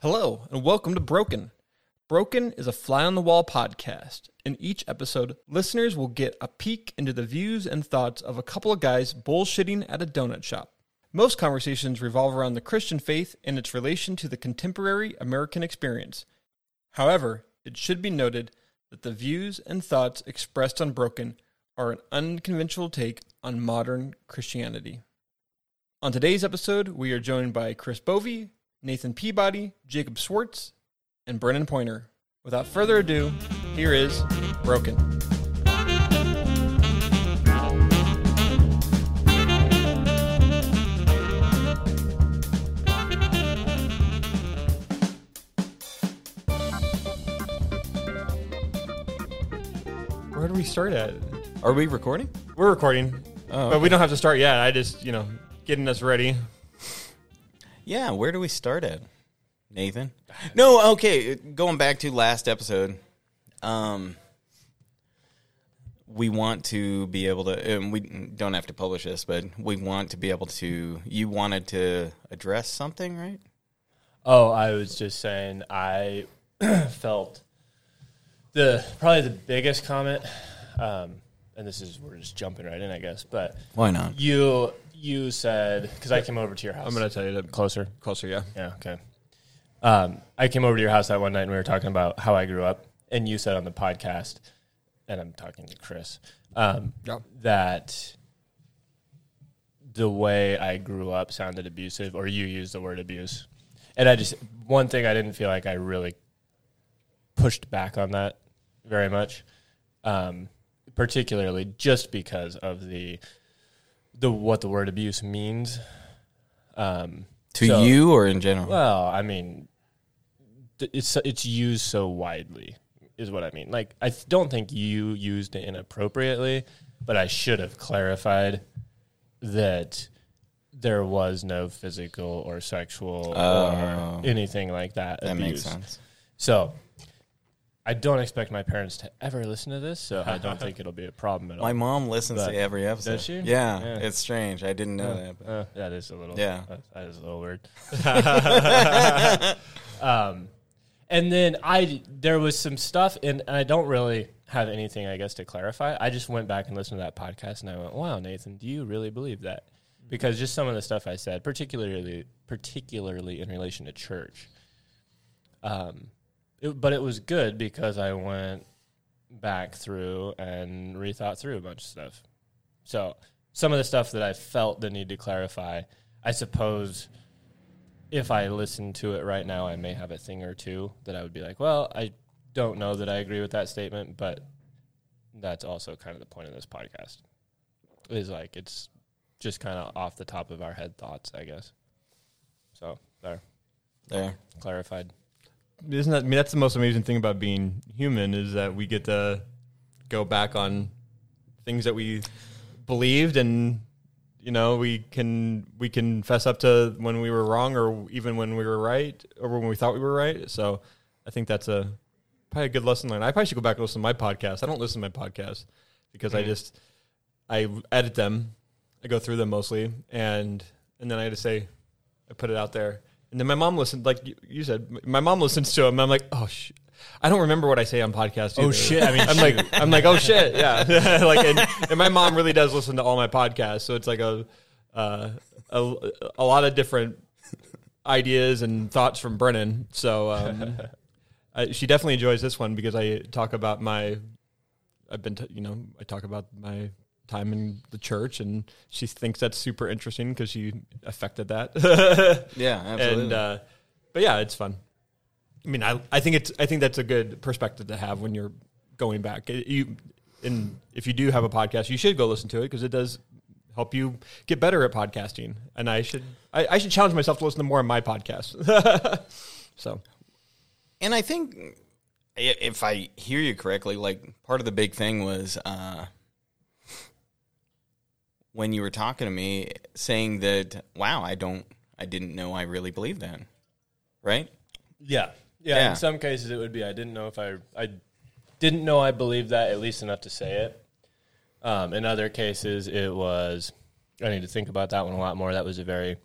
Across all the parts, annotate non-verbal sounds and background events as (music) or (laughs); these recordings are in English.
Hello, and welcome to Broken. Broken is a fly on the wall podcast. In each episode, listeners will get a peek into the views and thoughts of a couple of guys bullshitting at a donut shop. Most conversations revolve around the Christian faith and its relation to the contemporary American experience. However, it should be noted that the views and thoughts expressed on Broken are an unconventional take on modern Christianity. On today's episode, we are joined by Chris Bovey, Nathan Peabody, Jacob Swartz, and Brennan Pointer. Without further ado, here is Broken. Where do we start at? Are we recording? We're recording, Oh, but we don't have to start yet. I just, you know, getting us ready. Yeah, where do we start at? Nathan? No, okay, going back to last episode. Um we want to be able to and we don't have to publish this, but we want to be able to you wanted to address something, right? Oh, I was just saying I (clears throat) felt the probably the biggest comment, um, and this is we're just jumping right in, I guess. But Why not? you you said because I came over to your house. I'm going to tell you to closer. closer, yeah. Yeah. Okay. Um, I came over to your house that one night and we were talking about how I grew up, and you said on the podcast, and I'm talking to Chris, um, Yeah. that the way I grew up sounded abusive, or you used the word abuse. And I just one thing I didn't feel like I really pushed back on that very much, um, particularly just because of the the what the word abuse means. Um, To So- you or in general? well, I mean, it's it's used so widely, is what I mean. Like, I don't think you used it inappropriately, but I should have clarified that there was no physical or sexual Oh. or anything like that. that makes abuse. sense. So, I don't expect my parents to ever listen to this, so I don't (laughs) think it'll be a problem at all. My mom listens But- to every episode. Does she? Yeah, Yeah. it's strange. I didn't know that. but- Uh, that is a little. Yeah. that, that is a little weird. (laughs) um, and then I there was some stuff, and I don't really have anything, I guess, to clarify. I just went back and listened to that podcast, and I went, "Wow, Nathan, do you really believe that?" Because just some of the stuff I said, particularly particularly in relation to church, um, it, but it was good because I went back through and rethought through a bunch of stuff. So some of the stuff that I felt the need to clarify, I suppose if I listen to it right now, I may have a thing or two that I would be like, well, I don't know that I agree with that statement, but that's also kind of the point of this podcast. Is like it's just kind of off the top of our head thoughts, I guess. So there, There. clarified. Isn't that? I mean, that's the most amazing thing about being human is that we get to go back on things that we believed, and you know, we can we can fess up to when we were wrong, or even when we were right, or when we thought we were right. So, I think that's a probably a good lesson learned. I probably should go back and listen to my podcast. I don't listen to my podcast because I just I edit them, I go through them mostly, and and then I just say I put it out there. And then my mom listened, like you- you said, my mom listens to them. I'm like, oh, sh-. I don't remember what I say on podcasts. Oh, either. shit. I mean, (laughs) I'm like, I'm like, oh shit, yeah. (laughs) like, and, and my mom really does listen to all my podcasts, so it's like a, uh, a, a lot of different ideas and thoughts from Brennan. So um, (laughs) I, she definitely enjoys this one because I talk about my, I've been, t- you know, I talk about my time in the church, and she thinks that's super interesting because she affected that. (laughs) Yeah, (laughs) absolutely. and uh, but yeah, it's fun. I mean, I I think it's I think that's a good perspective to have when you're going back. It- you and if you do have a podcast, you should go listen to it because it does help you get better at podcasting. And I should I, I should challenge myself to listen to more of my podcast. (laughs) so And I think if I hear you correctly, like part of the big thing was uh, when you were talking to me saying that, wow, I don't, I didn't know I really believed that. Right? Yeah. yeah. Yeah. In some cases, it would be I didn't know if I I didn't know I believed that at least enough to say it. Um, in other cases, it was I need to think about that one a lot more. That was a very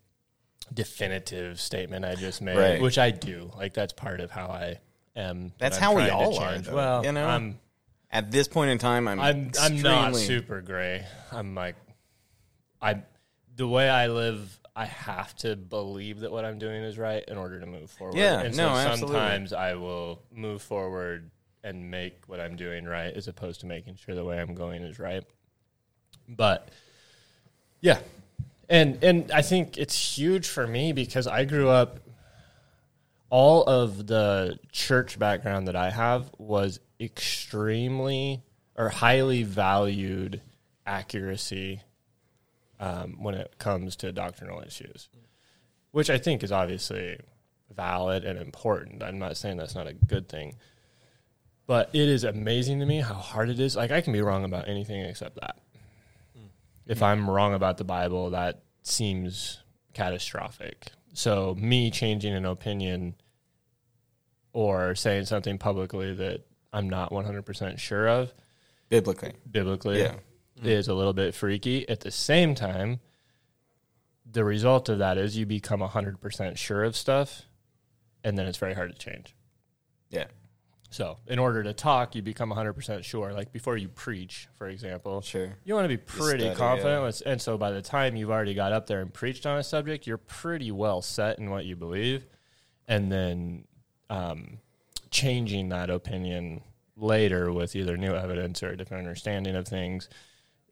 definitive statement I just made, Right. which I do. Like that's part of how I am. That's how we all are, though, Well, you know? I'm At this point in time, I'm I'm I'm not super gray. I'm like I the way I live I have to believe that what I'm doing is right in order to move forward. Yeah, and no, so absolutely. sometimes I will move forward and make what I'm doing right as opposed to making sure the way I'm going is right. But yeah. And and I think it's huge for me because I grew up all of the church background that I have was extremely or highly valued accuracy um, when it comes to doctrinal issues, which I think is obviously valid and important. I'm not saying that's not a good thing, but it is amazing to me how hard it is. Like I can be wrong about anything except that. If I'm wrong about the Bible, that seems catastrophic. So me changing an opinion or saying something publicly that I'm not 100% sure of biblically. biblically Yeah. Is a little bit freaky. At the same time, the result of that is you become 100% sure of stuff and then it's very hard to change. Yeah, So, in order to talk, you become 100% sure. Like before you preach, for example, sure. you want to be pretty study, confident. yeah. And so, by the time you've already got up there and preached on a subject, you're pretty well set in what you believe. And then um, changing that opinion later with either new evidence or a different understanding of things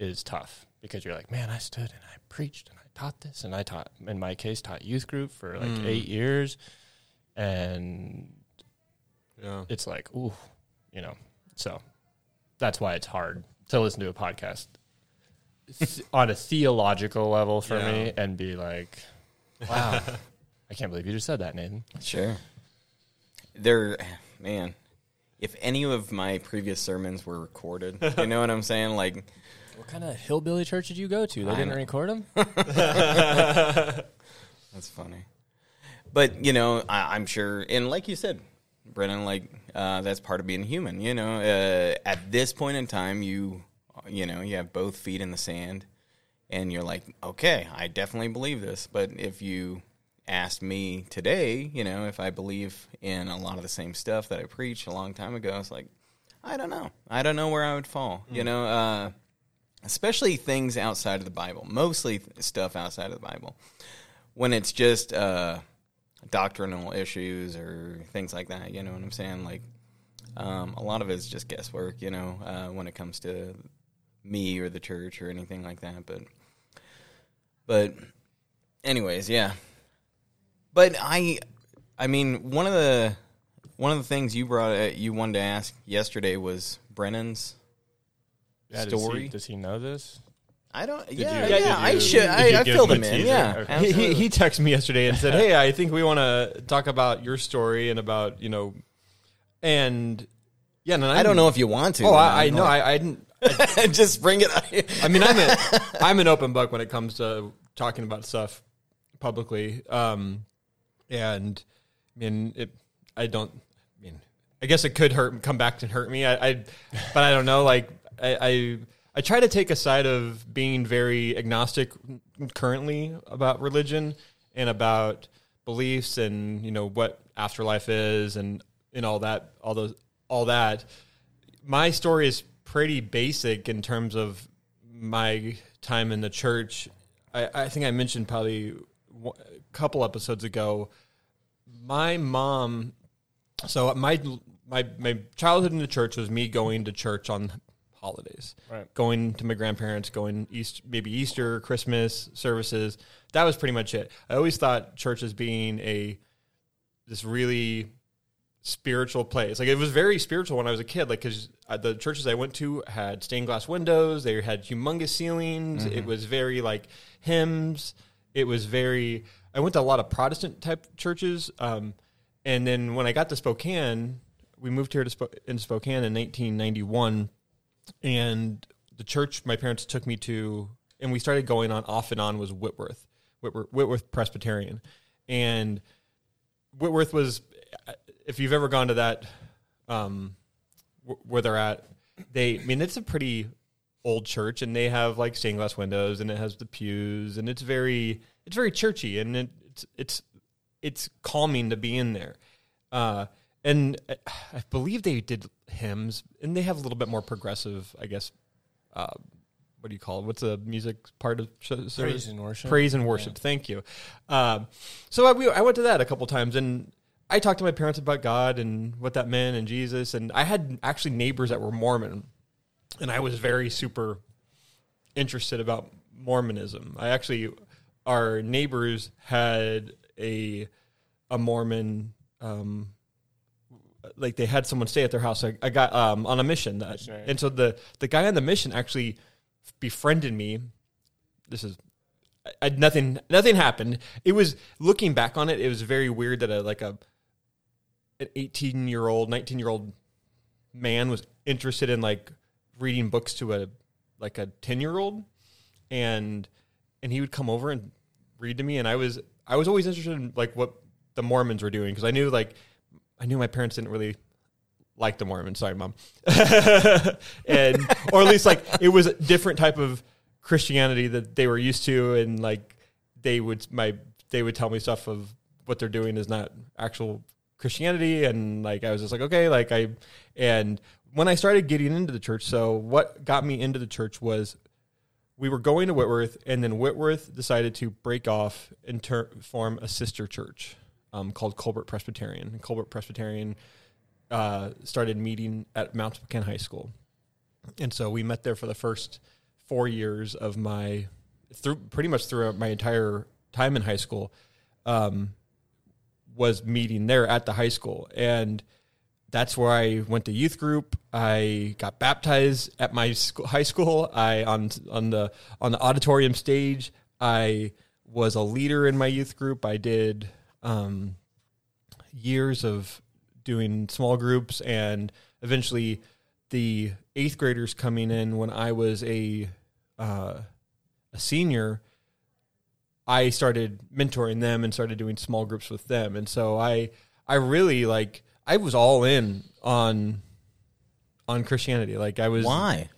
is tough because you're like, man, I stood and I preached and I taught this and I taught, in my case, taught youth group for like Mm. eight years. And Yeah. it's like, ooh, you know. So that's why it's hard to listen to a podcast on a theological level for me and be like, (laughs) wow, I can't believe you just said that, Nathan. Sure. There, man. If any of my previous sermons were recorded, you know what I'm saying? Like, What kind of hillbilly church did you go to? They I didn't know. record them? (laughs) (laughs) that's funny. But you know, I, I'm sure, and like you said, Brennan, like uh, that's part of being human. You know, uh, at this point in time, you, you know, you have both feet in the sand, and you're like, okay, I definitely believe this. But if you asked me today, you know, if I believe in a lot of the same stuff that I preached a long time ago, it's like, I don't know. I don't know where I would fall. You know, uh, especially things outside of the Bible. Mostly stuff outside of the Bible. When it's just uh, doctrinal issues or things like that, you know what I'm saying? Like, um, a lot of it's just guesswork, you know, uh, when it comes to me or the church or anything like that. But, but, anyways, yeah. But I, I mean, one of the one of the things you brought uh, you wanted to ask yesterday was Brennan's Yeah, does, story. he, does he know this? I don't. you- yeah, did yeah. I you- should. I, you I give filled him him in. teaser? Yeah, Okay. He, he, texted me yesterday and said, (laughs) "Hey, I think we want to talk about your story and about you know, and yeah, and I don't know if you want to. Oh, I, I know. I, I didn't. (laughs) just bring it. I mean, I'm a, I'm an open book when it comes to talking about stuff publicly. Um, and I mean, it. I don't. I mean, I guess it could hurt, come back and hurt me. I, I but I don't know. Like I, I, try to take a side of being very agnostic currently about religion and about beliefs and you know what afterlife is and and all that, all those, all that my story is pretty basic in terms of my time in the church. I, I think I mentioned probably a couple episodes ago. My mom, so my my my childhood in the church was me going to church on holidays, Right. going to my grandparents, going East maybe Easter, Christmas services. That was pretty much it. I always thought church as being a this really spiritual place. Like it was very spiritual when I was a kid. Like because the churches I went to had stained glass windows. They had humongous ceilings. It was very like hymns. It was very. I went to a lot of Protestant type churches. Um, and then when I got to Spokane, we moved here to Sp- in Spokane in 1991, and the church my parents took me to, and we started going on off and on was Whitworth, Whitworth, Whitworth Presbyterian, and Whitworth was, if you've ever gone to that, um, where they're at, they, I mean, it's a pretty old church, and they have like stained glass windows, and it has the pews, and it's very, it's very churchy, and it, it's it's it's calming to be in there. Uh, and I- I believe they did hymns, and they have a little bit more progressive, I guess. Uh, what do you call it? What's the music part of service? Praise and worship. Praise and worship. Thank you. Um, so I, we, I went to that a couple times, and I talked to my parents about God and what that meant and Jesus. And I had actually neighbors that were Mormon, and I was very super interested about Mormonism. I actually, our neighbors had a a Mormon. Um, like they had someone stay at their house. I, I got um, on a mission, that, and so the the guy on the mission actually befriended me. This is I, I, nothing. Nothing happened. It was looking back on it. It was very weird that a like a an eighteen year old, nineteen year old man was interested in like reading books to a like a ten year old, and and he would come over and read to me, and I was I was always interested in like what the Mormons were doing because I knew like I knew my parents didn't really like the Mormon. Sorry, mom. (laughs) and or at least like it was a different type of Christianity that they were used to, and like they would my they would tell me stuff of what they're doing is not actual Christianity, and like I was just like okay, like I and when I started getting into the church, so what got me into the church was we were going to Whitworth, and then Whitworth decided to break off and ter- form a sister church um, called Colbert Presbyterian. And Colbert Presbyterian uh, started meeting at Mount Spokane High School, and so we met there for the first four years of my through pretty much throughout my entire time in high school. Um, was meeting there at the high school, and that's where I went to youth group. I got baptized at my school, high school. I on on the on the auditorium stage. I was a leader in my youth group. I did um, years of doing small groups, and eventually the eighth graders coming in when I was a uh, a senior. I started mentoring them and started doing small groups with them, and so I I really like I was all in on on Christianity. Like I was Why?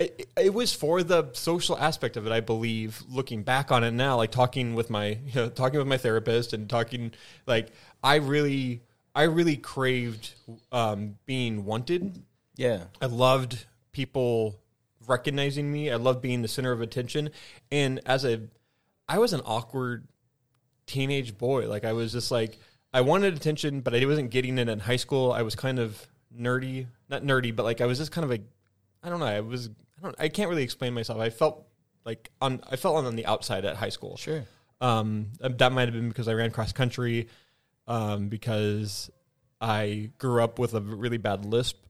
It, it was for the social aspect of it i believe looking back on it now like talking with my you know, talking with my therapist and talking like i really i really craved um, being wanted Yeah. i loved people recognizing me i loved being the center of attention and as a i was an awkward teenage boy like i was just like i wanted attention but i wasn't getting it in high school i was kind of nerdy not nerdy but like i was just kind of a I don't know. I was. I don't. I can't really explain myself. I felt like on. I felt on the outside at high school. Sure. Um, that might have been because I ran cross country, um, because I grew up with a really bad lisp,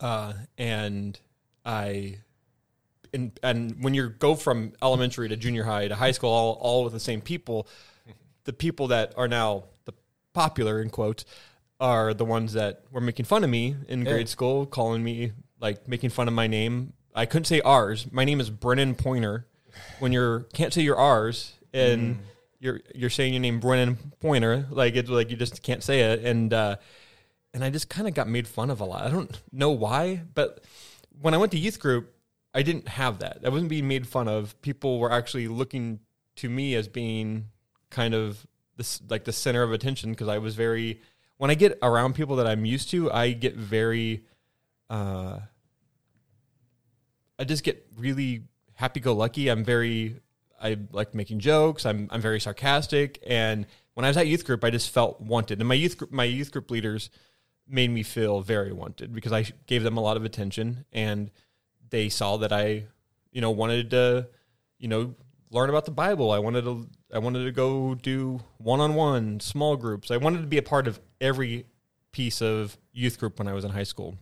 uh, and I, and and when you go from elementary to junior high to high school, all all with the same people, (laughs) the people that are now the popular in quotes are the ones that were making fun of me in grade school, calling me like making fun of my name. I couldn't say ours. My name is Brennan Pointer. When you're can't say your R's and you're you're saying your name Brennan Pointer, like it's like you just can't say it. And uh, and I just kind of got made fun of a lot. I don't know why, but when I went to youth group, I didn't have that. I wasn't being made fun of. People were actually looking to me as being kind of this like the center of attention because I was very when I get around people that I'm used to, I get very uh I just get really happy go lucky. I'm very I like making jokes. I'm I'm very sarcastic and when I was at youth group, I just felt wanted. And my youth group my youth group leaders made me feel very wanted because I gave them a lot of attention and they saw that I, you know, wanted to, you know, learn about the Bible. I wanted to I wanted to go do one-on-one small groups. I wanted to be a part of every piece of youth group when I was in high school.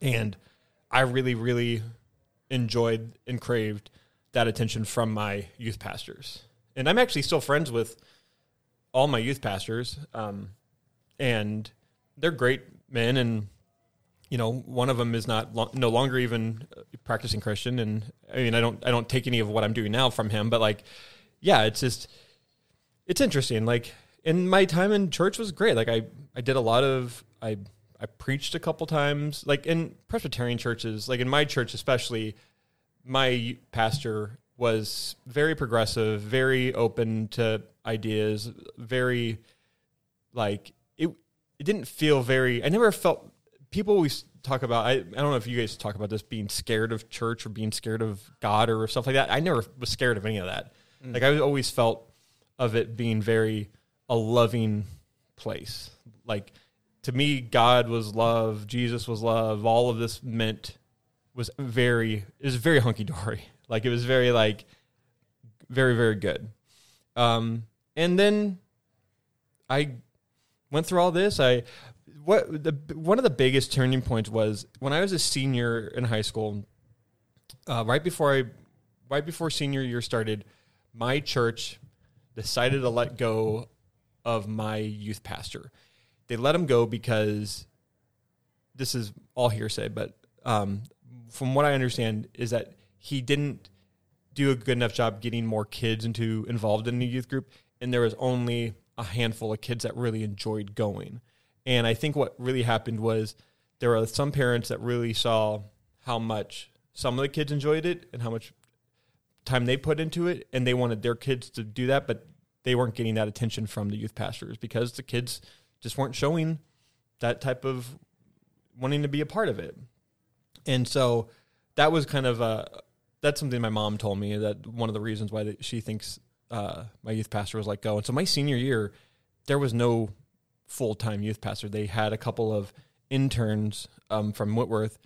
And I really really enjoyed and craved that attention from my youth pastors. And I'm actually still friends with all my youth pastors. Um, and they're great men and you know one of them is not lo- no longer even practicing christian and i mean i don't i don't take any of what i'm doing now from him but like yeah it's just it's interesting like and my time in church was great like i i did a lot of i i preached a couple times like in presbyterian churches like in my church especially my pastor was very progressive, very open to ideas, very like it. It didn't feel very. I never felt people always talk about. I, I don't know if you guys talk about this being scared of church or being scared of God or stuff like that. I never was scared of any of that. Mm. Like I always felt of it being very a loving place. Like to me, God was love, Jesus was love. All of this meant was very it was very hunky dory. (laughs) Like it was very like very very good. Um, and then I went through all this. I what the one of the biggest turning points was when I was a senior in high school. Uh, right before I, right before senior year started, my church decided to let go of my youth pastor. They let him go because this is all hearsay, but um, from what I understand, is that he didn't do a good enough job getting more kids into involved in the youth group, and there was only a handful of kids that really enjoyed going. And I think what really happened was there were some parents that really saw how much some of the kids enjoyed it and how much time they put into it, and they wanted their kids to do that, but they weren't getting that attention from the youth pastors because the kids just weren't showing that type of wanting to be a part of it. And so that was kind of a that's something my mom told me that one of the reasons why she thinks uh, my youth pastor was let go. And so my senior year, there was no full time youth pastor. They had a couple of interns um, from Whitworth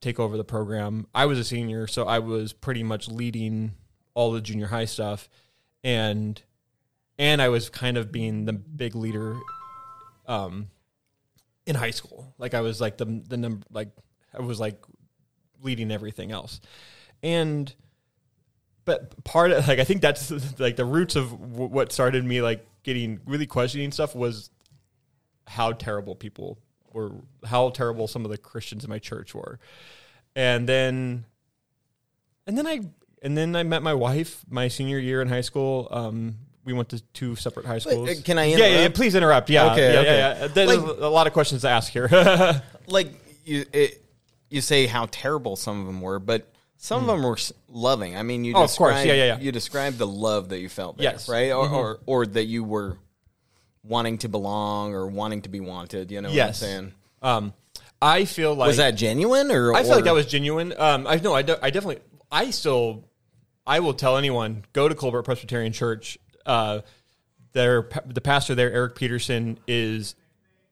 take over the program. I was a senior, so I was pretty much leading all the junior high stuff, and and I was kind of being the big leader um, in high school. Like I was like the the number like I was like leading everything else, and but part of like I think that's (laughs) like the roots of w- what started me like getting really questioning stuff was how terrible people were, how terrible some of the Christians in my church were, and then and then I and then I met my wife my senior year in high school. Um, we went to two separate high schools. uh, can I Yeah, yeah, yeah. interrupt? Please interrupt. Yeah, Okay, yeah, okay. yeah, yeah. There's Like- a lot of questions to ask here. (laughs) like you it, you say how terrible some of them were, but some of them were loving. I mean, you Hmm. Oh, of course. described, Yeah, yeah, yeah. You described the love that you felt there, Yes. Mm-hmm. right? Or, or or that you were wanting to belong or wanting to be wanted. You know yes. what I'm saying? Um, I feel like Was that genuine or I feel like that was genuine. Um, I know. I, de- I definitely. I still. I will tell anyone go to Colbert Presbyterian Church. Uh, their the pastor there, Eric Peterson, is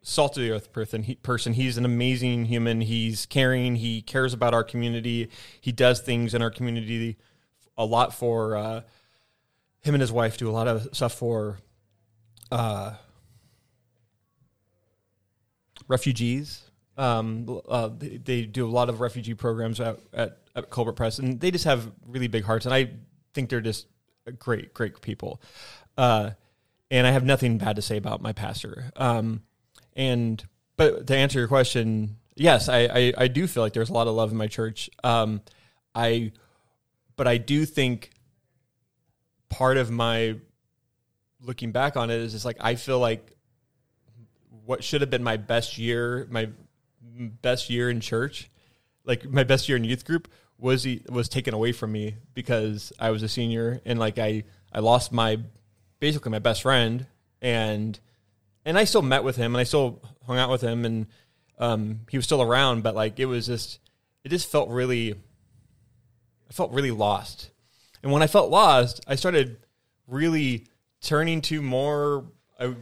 salt of the earth person. He, person. He's an amazing human. He's caring. He cares about our community. He does things in our community a lot for uh, him and his wife do a lot of stuff for uh, refugees. Um, uh, they, they do a lot of refugee programs at, at, at Colbert Press, and they just have really big hearts. And I think they're just great, great people. Uh, and I have nothing bad to say about my pastor. Um, and but to answer your question, yes, I, I, I do feel like there's a lot of love in my church. Um, I, but I do think part of my looking back on it is just like I feel like what should have been my best year, my best year in church, like my best year in youth group was he was taken away from me because I was a senior and like I I lost my basically my best friend and and I still met with him and I still hung out with him and um, he was still around but like it was just it just felt really I felt really lost. And when I felt lost I started really turning to more uh,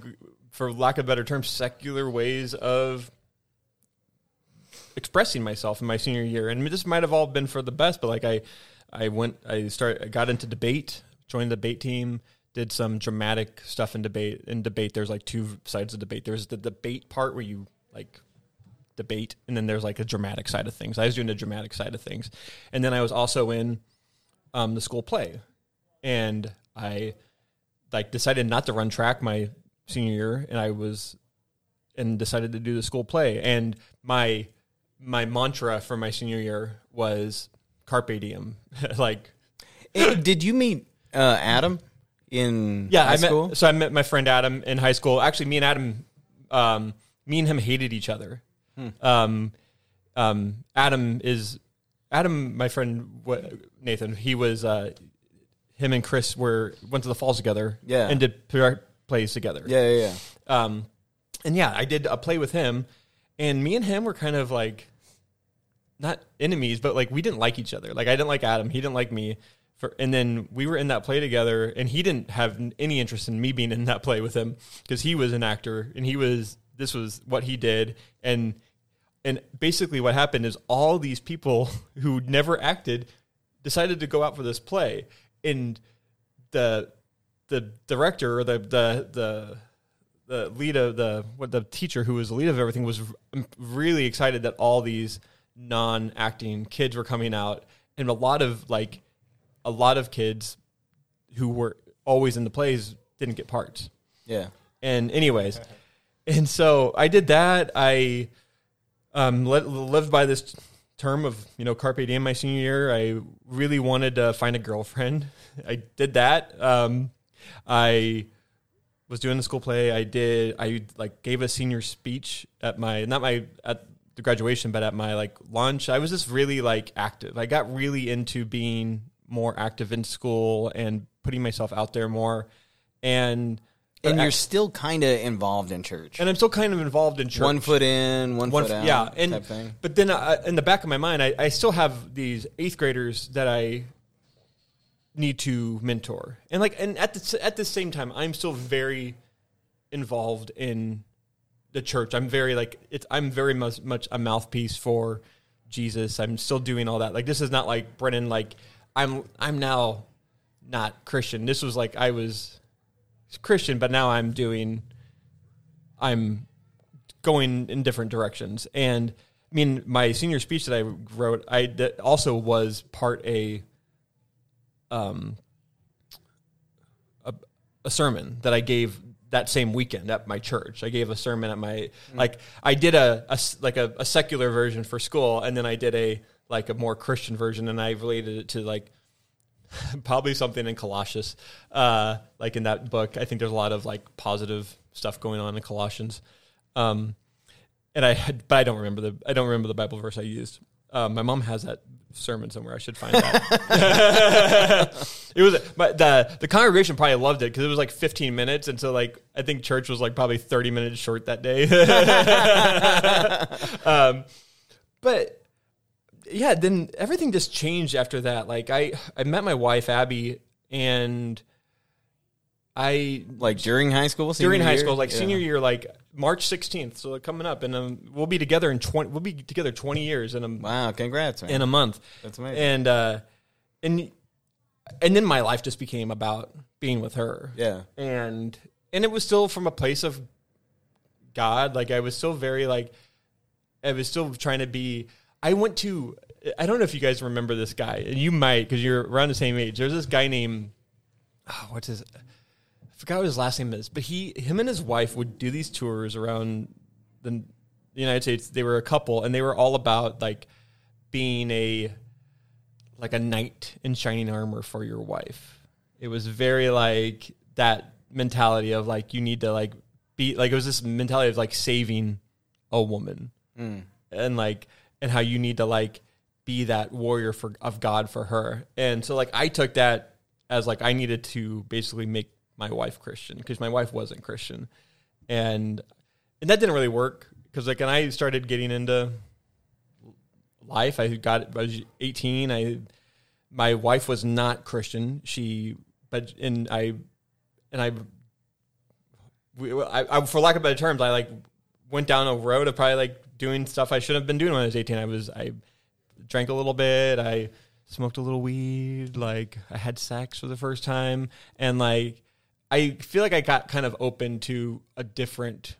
for lack of better terms secular ways of expressing myself in my senior year. And this might have all been for the best but like i i went i started i got into debate joined the debate team did some dramatic stuff in debate in debate. There's like two sides of debate. There's the debate part where you like debate and then there's like a dramatic side of things. I was doing the dramatic side of things. And then i was also in um, the school play. And i like decided not to run track my senior year and i was and decided to do the school play. And my my mantra for my senior year was carpe diem (laughs) like did you meet uh, Adam in yeah high i met school? so i met my friend adam in high school actually me and adam um, me and him hated each other Hmm. um, um, adam is Adam, my friend what, Nathan, he was uh, him and Chris were went to the falls together. Yeah. and did plays together. Yeah, yeah, yeah. Um, and yeah, I did a play with him, and me and him were kind of like not enemies, but like we didn't like each other. Like I didn't like Adam, he didn't like me. For, and then we were in that play together, and he didn't have any interest in me being in that play with him because he was an actor and he was this was what he did, and and basically what happened is all these people (laughs) who never acted decided to go out for this play, and the the director or the the the the lead of the what the teacher who was the lead of everything was really excited that all these non-acting kids were coming out and a lot of like a lot of kids who were always in the plays didn't get parts. Yeah. and anyways and so i did that. I um, li- lived by this term of you know carpe diem my senior year. I really wanted to find a girlfriend. (laughs) I did that. Um, i was doing the school play. I did i like gave a senior speech at my not my at the graduation but at my like lunch i was just really like active i got really into being more active in school and putting myself out there more and And you're I- still kind of involved in church. and I'm still kind of involved in church. One foot in, one, One foot out. yeah, and type thing. but then uh, in the back of my mind, I, I still have these eighth graders that I need to mentor, and like, and at the at the same time, I'm still very involved in the church. I'm very like it's. I'm very much much a mouthpiece for Jesus. I'm still doing all that. Like this is not like Brennan. Like I'm I'm now not Christian. This was like I was Christian, but now I'm doing. I'm going in different directions. And I mean, my senior speech that I wrote, I that also was part a, um, a, a sermon that I gave that same weekend at my church. I gave a sermon at my like I did a, a like a, a secular version for school, and then I did a like a more Christian version, and I related it to like (laughs) probably something in Colossians. Uh, like in that book, I think there's a lot of like positive stuff going on in Colossians. Um, and I had, but I don't remember the I don't remember the Bible verse I used. Uh, my mom has that sermon somewhere. I should find that. (laughs) it was, but the the congregation probably loved it because it was like 15 minutes, and so like I think church was like probably 30 minutes short that day. (laughs) um, but yeah, then everything just changed after that. Like I I met my wife Abby, and I Like during high school, during high year? school, like Yeah. senior year, like March 16th. So coming up, and um, we'll be together in 20. We'll be together 20 years in a Wow, congrats, man. in a month. That's amazing. And uh, and and then my life just became about being with her. yeah. and and it was still from a place of God. Like I was still very like I was still trying to be. I went to. I don't know if you guys remember this guy, and you might because you're around the same age. There's this guy named oh, what's his. I forgot what his last name is, but he, him, and his wife would do these tours around the, the United States. They were a couple, and they were all about like being a like a knight in shining armor for your wife. It was very like that mentality of like you need to like be like it was this mentality of like saving a woman Mm. and like and how you need to like be that warrior for of God for her. And so like I took that as like I needed to basically make my wife Christian because my wife wasn't Christian. And and that didn't really work because like when I started getting into life, I got I was 18, I my wife was not Christian. She but and I and I we, I, I for lack of better terms, I like went down a road of probably like doing stuff I shouldn't have been doing when I was 18. I was I drank a little bit, I smoked a little weed, like I had sex for the first time and like I feel like I got kind of open to a different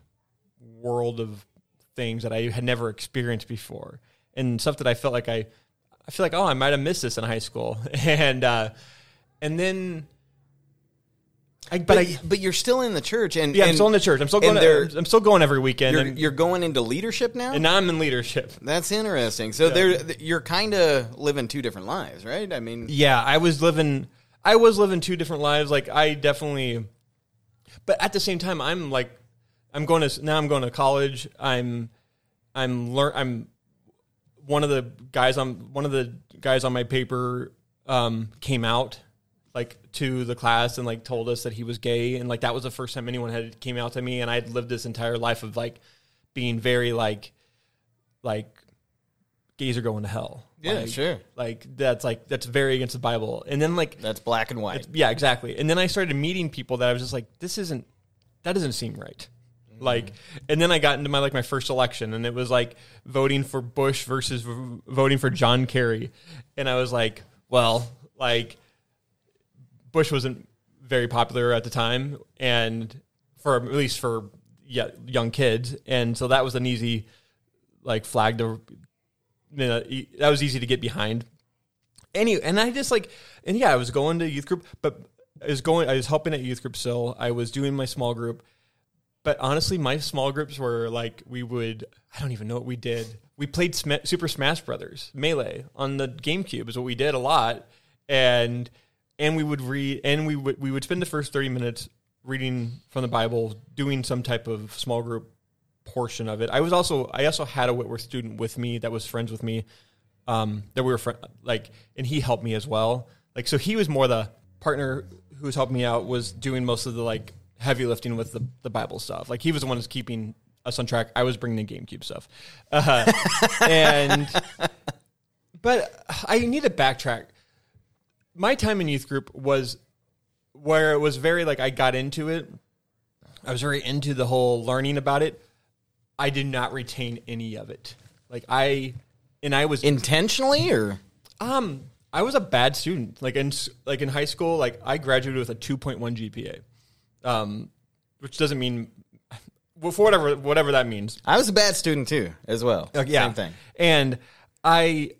world of things that I had never experienced before and stuff that I felt like I I feel like oh I might have missed this in high school (laughs) and uh and then I but, But, I but you're still in the church, and yeah, I'm still in the church. I'm still going. To, I'm still going every weekend, You're, and, you're going into leadership now. and now I'm in leadership. That's interesting. So there, you're kind of living two different lives, right? I mean, Yeah, I was living. I was living two different lives. Like I definitely, but at the same time, I'm like, I'm going to now. I'm going to college. I'm, I'm learn. I'm one of the guys on one of the guys on my paper um, came out like to the class and like told us that he was gay and like that was the first time anyone had came out to me and I'd lived this entire life of like being very like like gays are going to hell. Yeah, Like- sure. Like that's like that's very against the Bible. And then like That's black and white. yeah, exactly. And then I started meeting people that I was just like, this isn't, that doesn't seem right. Mm-hmm. Like, and then I got into my like my first election, and it was like voting for Bush versus v- voting for John Kerry, and I was like, well, like Bush wasn't very popular at the time, and for at least for yeah, young kids, and so that was an easy like flag to you know, that was easy to get behind any and I just like and yeah, I was going to youth group, but I was going I was helping at youth group still. I was doing my small group. But honestly, my small groups were like we would I don't even know what we did. We played Sma- Super Smash Brothers Melee on the GameCube is what we did a lot. And and we would read and we would we would spend the first 30 minutes reading from the Bible, doing some type of small group portion of it. I was also I also had a Whitworth student with me that was friends with me um, that we were fr- like, and he helped me as well. Like, so he was more the partner who was helping me out was doing most of the like heavy lifting with the, the Bible stuff. Like, he was the one who's keeping us on track. I was bringing the GameCube stuff, uh, (laughs) and but I need to backtrack. My time in youth group was where it was very like I got into it. I was very into the whole learning about it. I did not retain any of it. Like I, and I was Intentionally or um, I was a bad student. Like in like in high school, like I graduated with a two point one GPA, um, which doesn't mean well, for whatever whatever that means. I was a bad student too, as well. Like, yeah, Same thing. And I,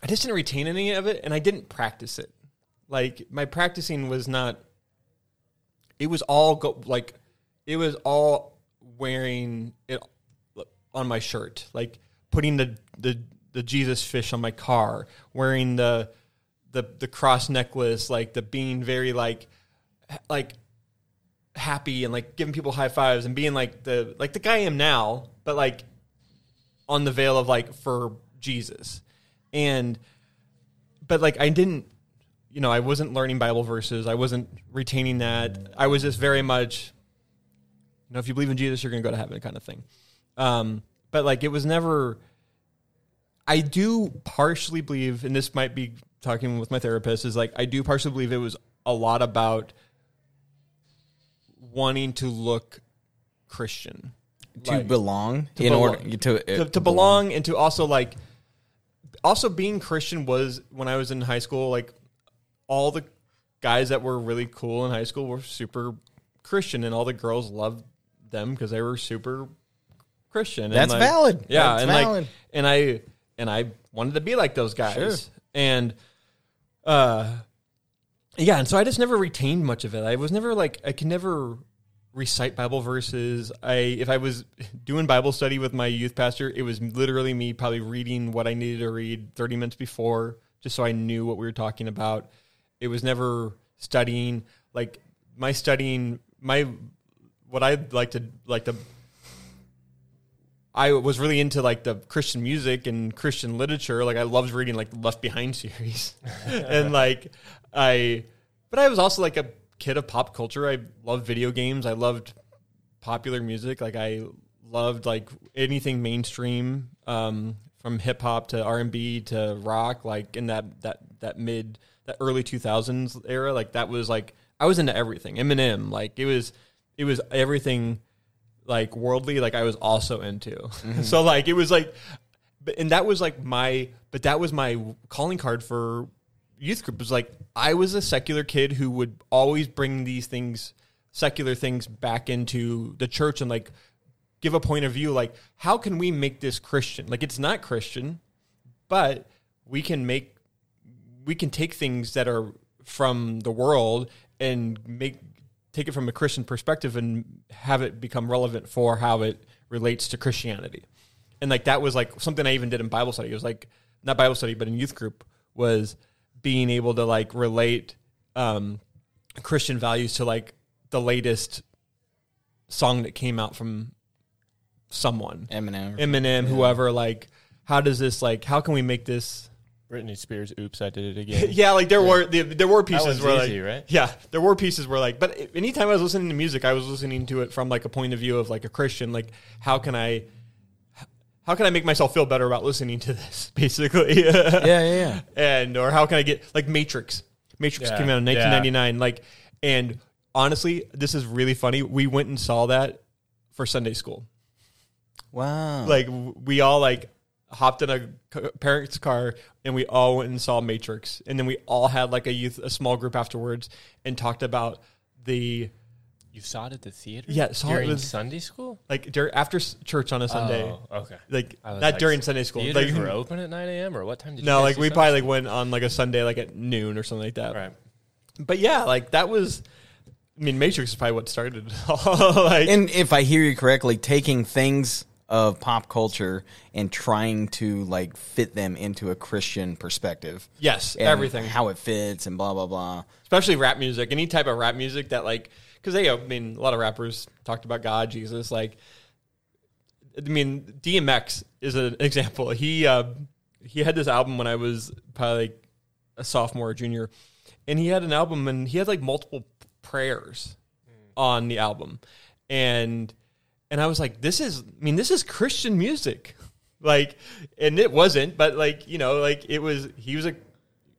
I just didn't retain any of it, and I didn't practice it. Like my practicing was not. It was all go like, it was all wearing it on my shirt, like putting the the the Jesus fish on my car, wearing the the the cross necklace, like the being very like like happy and like giving people high fives and being like the like the guy I am now, but like on the veil of like for Jesus. And but like I didn't you know, I wasn't learning Bible verses. I wasn't retaining that. I was just very much you know, if you believe in Jesus, you're going to go to heaven kind of thing. Um but like it was never I do partially believe and this might be talking with my therapist is like I do partially believe it was a lot about wanting to look Christian To Like- belong to in belong. order to, uh, to, to belong and to also like also being christian was when i was in high school like all the guys that were really cool in high school were super christian and all the girls loved them because they were super christian And, That's like- valid. yeah That's and valid. like and i and i wanted to be like those guys Sure. and uh yeah and so i just never retained much of it i was never like i could never recite bible verses i if i was doing bible study with my youth pastor it was literally me probably reading what i needed to read 30 minutes before just so i knew what we were talking about it was never studying like my studying my what i'd like to like to I was really into like the Christian music and Christian literature. Like I loved reading like the Left Behind (laughs) series, and like I, but I was also like a kid of pop culture. I loved video games. I loved popular music. Like I loved like anything mainstream, um, from hip hop to R and B to rock. Like in that that that mid that early two thousands era. Like that was like I was into everything. Eminem. Like it was it was everything like worldly like I was also into. Mm-hmm. (laughs) so like it was like but and that was like my but that was my calling card for youth group it was like I was a secular kid who would always bring these things secular things back into the church and like give a point of view like how can we make this Christian? Like it's not Christian, but we can make we can take things that are from the world and make take it from a Christian perspective and have it become relevant for how it relates to Christianity. And like that was like something I even did in Bible study. It was like not Bible study, but in youth group was being able to like relate um, Christian values to like the latest song that came out from someone. Eminem. Eminem, whoever, like how does this like how can we make this Britney Spears, oops, I did it (laughs) again. yeah like there were there, there were pieces where easy, like right? yeah there were pieces where like but anytime i was listening to music i was listening to it from like a point of view of like a christian like how can i how can i make myself feel better about listening to this (laughs) basically Yeah, yeah, yeah. and or how can I get like Matrix? Matrix Yeah. came out in 1999. Like, and honestly, this is really funny. We went and saw that for Sunday school. Wow. Like, we all like hopped in a parent's car and we all went and saw Matrix, and then we all had like a youth, a small group afterwards, and talked about the You saw it at the theater? Yeah, saw it during with- Sunday school. like during after church on a Sunday. Oh, okay. Like I not like, during Sunday school. Theaters Like were open at 9 a.m. or what time did you no, like we Sunday probably like went on like a Sunday like at noon or something like that. Right. But yeah, like that was. I mean, Matrix is probably what started. it (laughs) all. like, and if I hear you correctly, taking things of pop culture and trying to like fit them into a Christian perspective. yes, and everything, how it fits and blah blah blah. especially rap music, any type of rap music that like, because they, I mean, a lot of rappers talked about God, Jesus. Like, I mean, DMX is an (laughs) example. He uh, he had this album when I was probably like a sophomore or junior, and he had an album and he had like multiple prayers on the album, and and I was like, this is, I mean, this is Christian music, (laughs) like, and it wasn't, but like, you know, like it was. He was a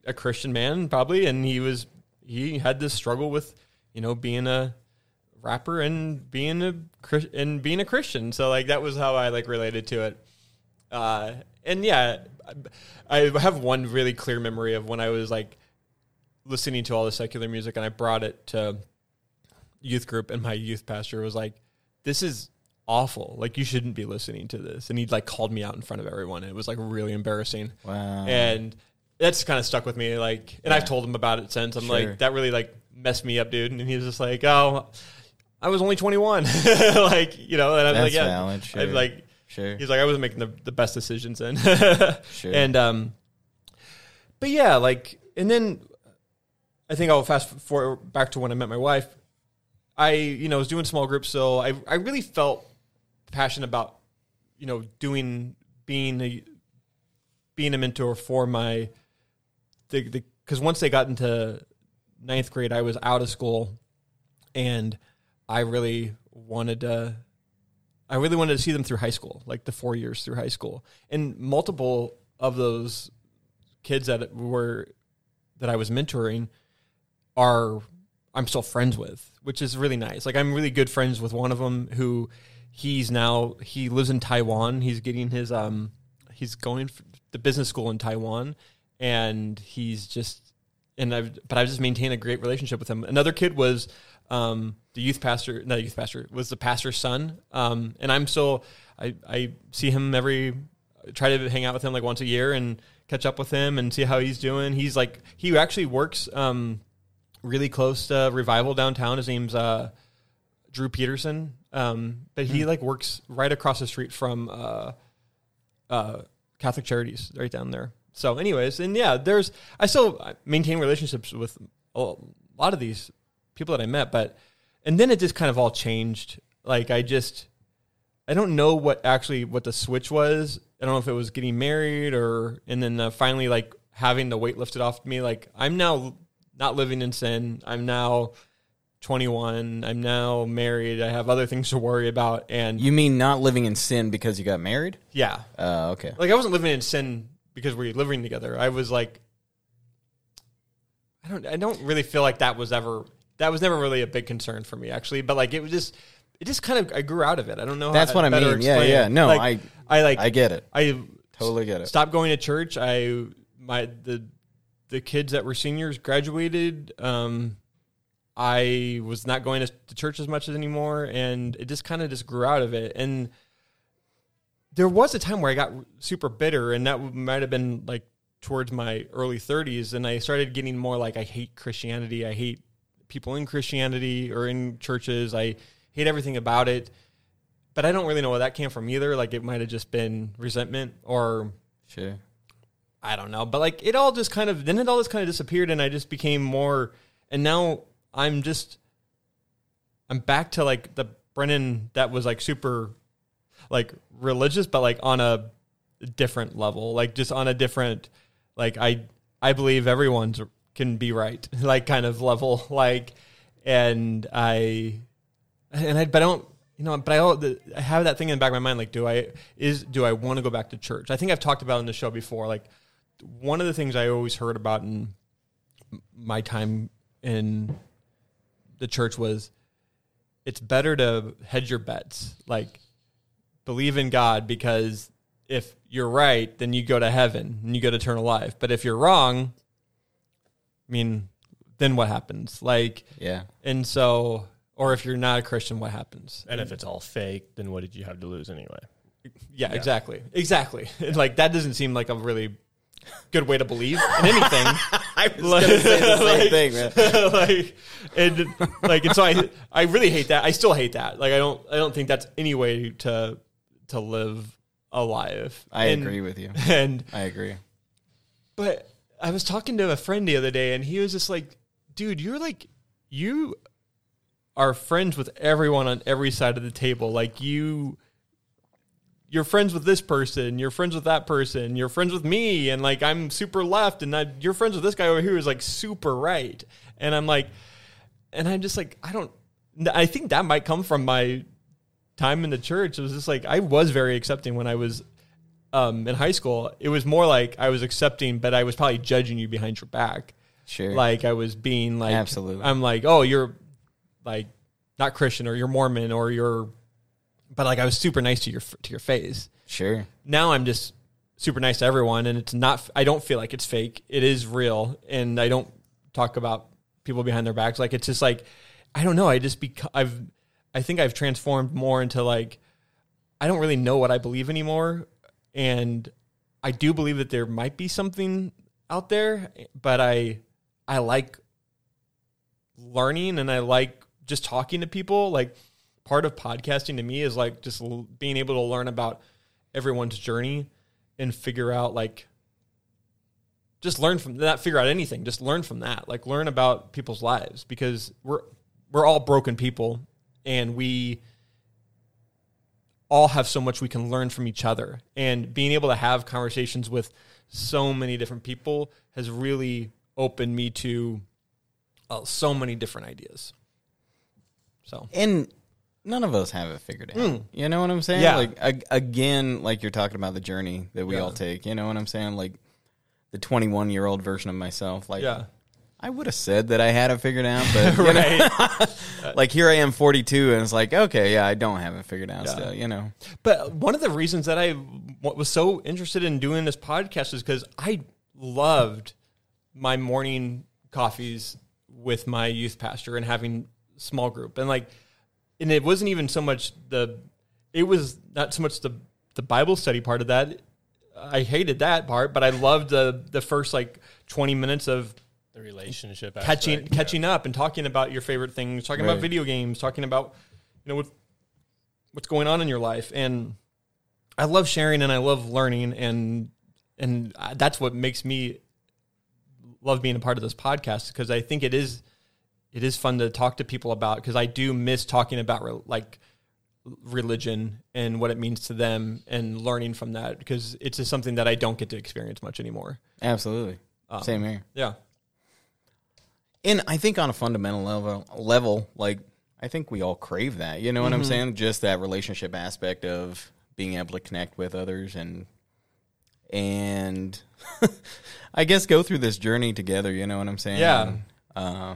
a Christian man probably, and he was he had this struggle with you know being a rapper and being a and being a Christian. So like that was how I like related to it. Uh, and yeah, I have one really clear memory of when I was like listening to all the secular music, and I brought it to youth group, and my youth pastor was like, "This is." Awful like you shouldn't be listening to this and he like called me out in front of everyone and it was like really embarrassing Wow. and that's kind of stuck with me. Like, and I've told him about it since. I'm Sure. like, that really like messed me up, dude. And he was just like, oh, I was only 21, (laughs) like you know. And I'm like, That's yeah, valid, sure. I'm like, sure. he's like, I wasn't making the, the best decisions then. (laughs) Sure. And um, but yeah, like, and then I think I'll fast forward back to when I met my wife. I, you know, was doing small groups, so I, I really felt passionate about, you know, doing being a being a mentor for my the the because once they got into ninth grade, I was out of school, and I really wanted to. I really wanted to see them through high school, like the four years through high school, and multiple of those kids that were that I was mentoring are I'm still friends with, which is really nice. Like I'm really good friends with one of them who he's now he lives in Taiwan. He's getting his um he's going f the business school in Taiwan and he's just and I've but I've just maintained a great relationship with him. Another kid was um the youth pastor, not the youth pastor, was the pastor's son. Um and I'm still I I see him every try to hang out with him like once a year and catch up with him and see how he's doing. He's like he actually works um really close to Revival downtown. His name's uh, Drew Peterson, um, but he like works right across the street from uh, uh, Catholic Charities, right down there. So, anyways, and yeah, there's I still maintain relationships with a lot of these people that I met, but and then it just kind of all changed. Like I just I don't know what actually what the switch was. I don't know if it was getting married or and then uh, finally like having the weight lifted off me. Like I'm now not living in sin. I'm now 21. I'm now married. I have other things to worry about. And you mean not living in sin because you got married? yeah, Uh, okay. like I wasn't living in sin because we were living together. I was like, I don't, I don't really feel like that was ever, that was never really a big concern for me actually. But like it was just, it just kind of, I grew out of it. I don't know. That's how what I better mean. Yeah, explain yeah. No, Like, I like, I get it. I Totally get it. stopped going to church. I my the the kids that were seniors graduated. Um, I was not going to, church as much as anymore, and it just kind of just grew out of it. And there was a time where I got super bitter, and that might have been like towards my early 30s, and I started getting more like I hate Christianity. I hate people in Christianity or in churches. I hate everything about it. But I don't really know where that came from either. Like it might have just been resentment or Sure. I don't know, but like it all just kind of then it all just kind of disappeared, and I just became more. And now I'm just I'm back to like the Brennan that was like super like religious, but like on a different level, like just on a different, like I I believe everyone's can be right, (laughs) like kind of level, (laughs) like, and I and I but I don't you know but I, I have that thing in the back of my mind like do I is do I want to go back to church? I think I've talked about in the show before, like one of the things I always heard about in my time in the church was it's better to hedge your bets. Like believe in God because if you're right, then you go to heaven and you go to eternal life. But if you're wrong, I mean, then what happens? Like, Yeah. and so, or if you're not a Christian, what happens? And if it's all fake, then what did you have to lose anyway? Yeah, exactly, exactly. (laughs) like that doesn't seem like a really good way to believe in anything. (laughs) I was going to say the same Like- thing, man. (laughs) like and like and so I I really hate that. I still hate that. Like I don't I don't think that's any way to to live a life. I And- agree with you. (laughs) And I agree. but I was talking to a friend the other day and he was just like, dude, you're like you are friends with everyone on every side of the table. Like you you're friends with this person, you're friends with that person, you're friends with me, and like I'm super left, and I, you're friends with this guy over here who's like super right, and I'm like, and I'm just like, I don't, I think that might come from my time in the church. It was just like I was very accepting when I was um, in high school. It was more like I was accepting, but I was probably judging you behind your back. Sure. Like I was being like, Absolutely. I'm like, oh, you're like not Christian or you're Mormon or you're, but like I was super nice to your to your face. sure. Now I'm just super nice to everyone, and it's not. I don't feel like it's fake. It is real, and I don't talk about people behind their backs. Like it's just like I don't know. I just bec- I've I think I've transformed more into like I don't really know what I believe anymore, and I do believe that there might be something out there, but I I like learning and I like just talking to people. Like part of podcasting to me is like just l- being able to learn about everyone's journey and figure out like just learn from that figure out anything just learn from that. Like learn about people's lives because we're we're all broken people and we all have so much we can learn from each other. And being able to have conversations with so many different people has really opened me to uh, so many different ideas. So. And none of us have it figured out. Hmm. You know what I'm saying? Yeah. Like ag- again, like you're talking about the journey that we Yeah. all take. You know what I'm saying? Like the 21 year old version of myself. Like yeah I would have said that I had it figured out, but (laughs) you know, (laughs) uh, like here I am 42, and it's like okay, yeah, I don't have it figured out Yeah. still. You know, But one of the reasons that I was so interested in doing this podcast is because I loved my morning coffees with my youth pastor and having small group and like, and it wasn't even so much the, it was not so much the the Bible study part of that. I hated that part, but I loved the the first like twenty minutes of The relationship catching aspect, catching up and talking about your favorite things, talking about video games, talking about you know what what's going on in your life, and I love sharing and I love learning, and and I- that's what makes me love being a part of this podcast because I think it is it is fun to talk to people about because I do miss talking about re- like religion and what it means to them and learning from that because it's just something that I don't get to experience much anymore. absolutely, Um, same here. Yeah. And I think on a fundamental level, level, like I think we all crave that. You know what I'm Mm-hmm. saying? Just that relationship aspect of being able to connect with others and and (laughs) I guess go through this journey together. You know what I'm saying? Yeah. And, uh,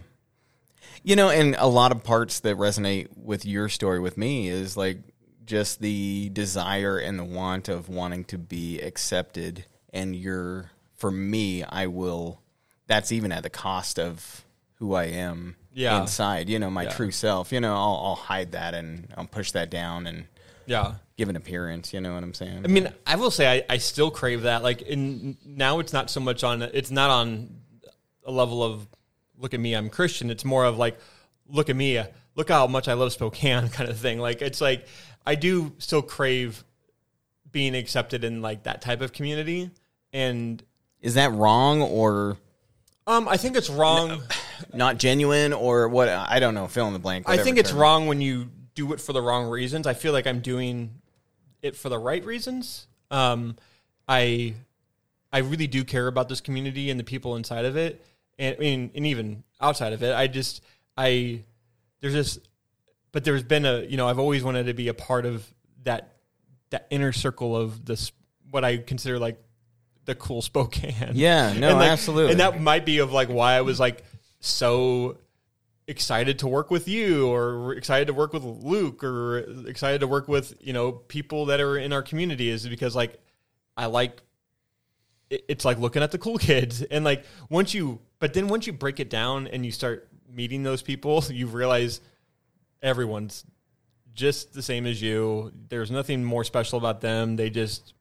you know, and a lot of parts that resonate with your story with me is like just the desire and the want of wanting to be accepted. And you're, for me, I will. That's even at the cost of who I am Yeah. inside. You know, my Yeah. true self. You know, I'll, I'll hide that and I'll push that down and Yeah. give an appearance. You know what I'm saying? I mean, I will say I, I still crave that. Like in now, it's not so much on. It's not on a level of look at me, I'm Christian. It's more of like look at me, look how much I love Spokane, (laughs) kind of thing. Like it's like I do still crave being accepted in like that type of community, and is that wrong or um, I think it's wrong. not genuine or what? I don't know. Fill in the blank. I think it's term. wrong when you do it for the wrong reasons. I feel like I'm doing it for the right reasons. Um, I I really do care about this community and the people inside of it, and I mean, and even outside of it. I just I there's this, but there's been a you know I've always wanted to be a part of that that inner circle of this what I consider like the cool (laughs) Spokane. Yeah, no, And, like, absolutely. and that might be of like why I was like so excited to work with you or excited to work with Luke or excited to work with, you know, people that are in our community is because like I like it's like looking at the cool kids and like once you but then once you break it down and you start meeting those people, (laughs) you realize everyone's just the same as you. There's nothing more special about them. They just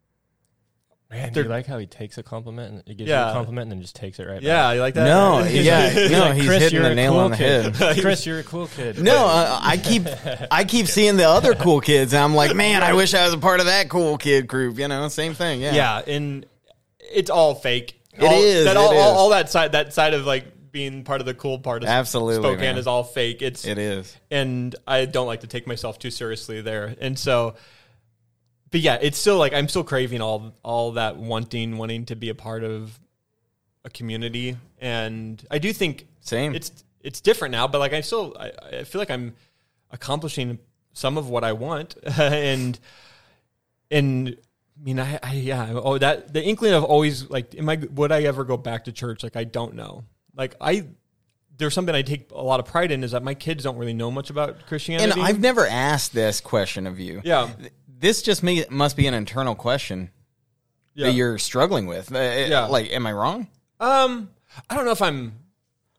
Man, do you like how he takes a compliment and he gives you a compliment and then just takes it right back. yeah, you like that? no, (laughs) yeah, no, back? he's Chris, hitting you're the a nail cool on the kid. head. (laughs) Chris, you're a cool kid. No, uh, I keep I keep seeing the other cool kids, and I'm like, man, I wish I was a part of that cool kid group. You know, same thing. Yeah, yeah, and it's all fake. It all, is, That it all, all, is. all that side that side of like being part of the cool part of Absolutely, Spokane man. is all fake. It's it is. and I don't like to take myself too seriously there. And so but yeah, it's still like I'm still craving all all that wanting wanting to be a part of a community and I do think Same. it's it's different now, but like I still I, I feel like I'm accomplishing some of what I want (laughs) and and mean I, I yeah oh that the inkling of always like am I would I ever go back to church like I don't know like I there's something I take a lot of pride in is that my kids don't really know much about Christianity and I've never asked this question of you. yeah This just me must be an internal question yeah that you're struggling with. Uh, Yeah. Like, am I wrong? um I don't know if I'm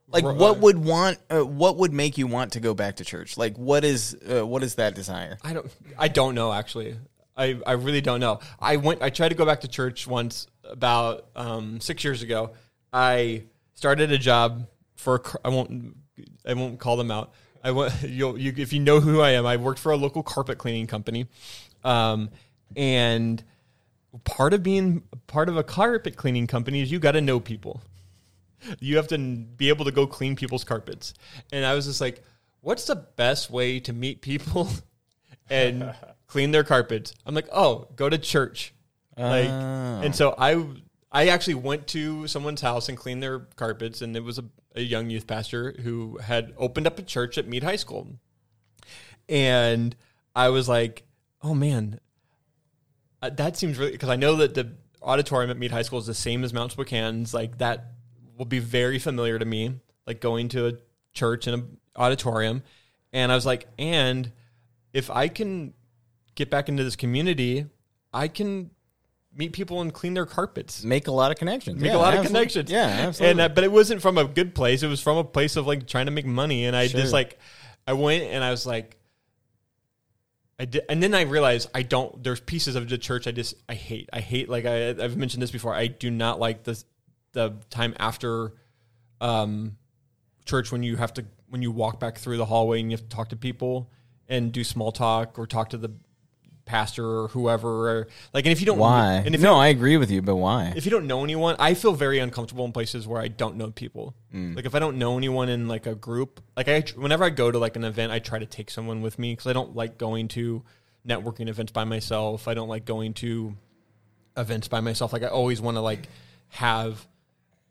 Like, what would want? Uh, what would make you want to go back to church? Like, what is? Uh, what is that desire? I don't. I don't know actually. I, I really don't know. I went. I tried to go back to church once about um, six years ago. I started a job for. I won't. I won't call them out. I went. (laughs) You'll. You, if you know who I am, I worked for a local carpet cleaning company, um, and part of being part of a carpet cleaning company is you got to know people you have to be able to go clean people's carpets. And I was just like, what's the best way to meet people (laughs) and clean their carpets? I'm like, oh, go to church. Like, Oh. and so I, I actually went to someone's house and cleaned their carpets, and it was a, a young youth pastor who had opened up a church at Mead High School. And I was like, oh man, uh, that seems really because I know that the auditorium at Mead High School is the same as Mount Spokane's. Like that will be very familiar to me, like going to a church and an auditorium. And I was like, and if I can get back into this community, I can meet people and clean their carpets. Make a lot of connections. Make Yeah, a lot of connections. Yeah, absolutely. And uh, but it wasn't from a good place. It was from a place of like trying to make money. And I Sure. just like, I went and I was like, I did, and then I realized I don't. There's pieces of the church I just I hate. I hate like I, I've mentioned this before. I do not like the the time after um, church when you have to when you walk back through the hallway and you have to talk to people and do small talk or talk to the pastor or whoever. Or, like, and if you don't why? and if no, I agree with you, but why? if you don't know anyone, I feel very uncomfortable in places where I don't know people. Mm. Like if I don't know anyone in like a group, like I whenever I go to like an event, I try to take someone with me because I don't like going to networking events by myself. I don't like going to events by myself. Like I always want to like have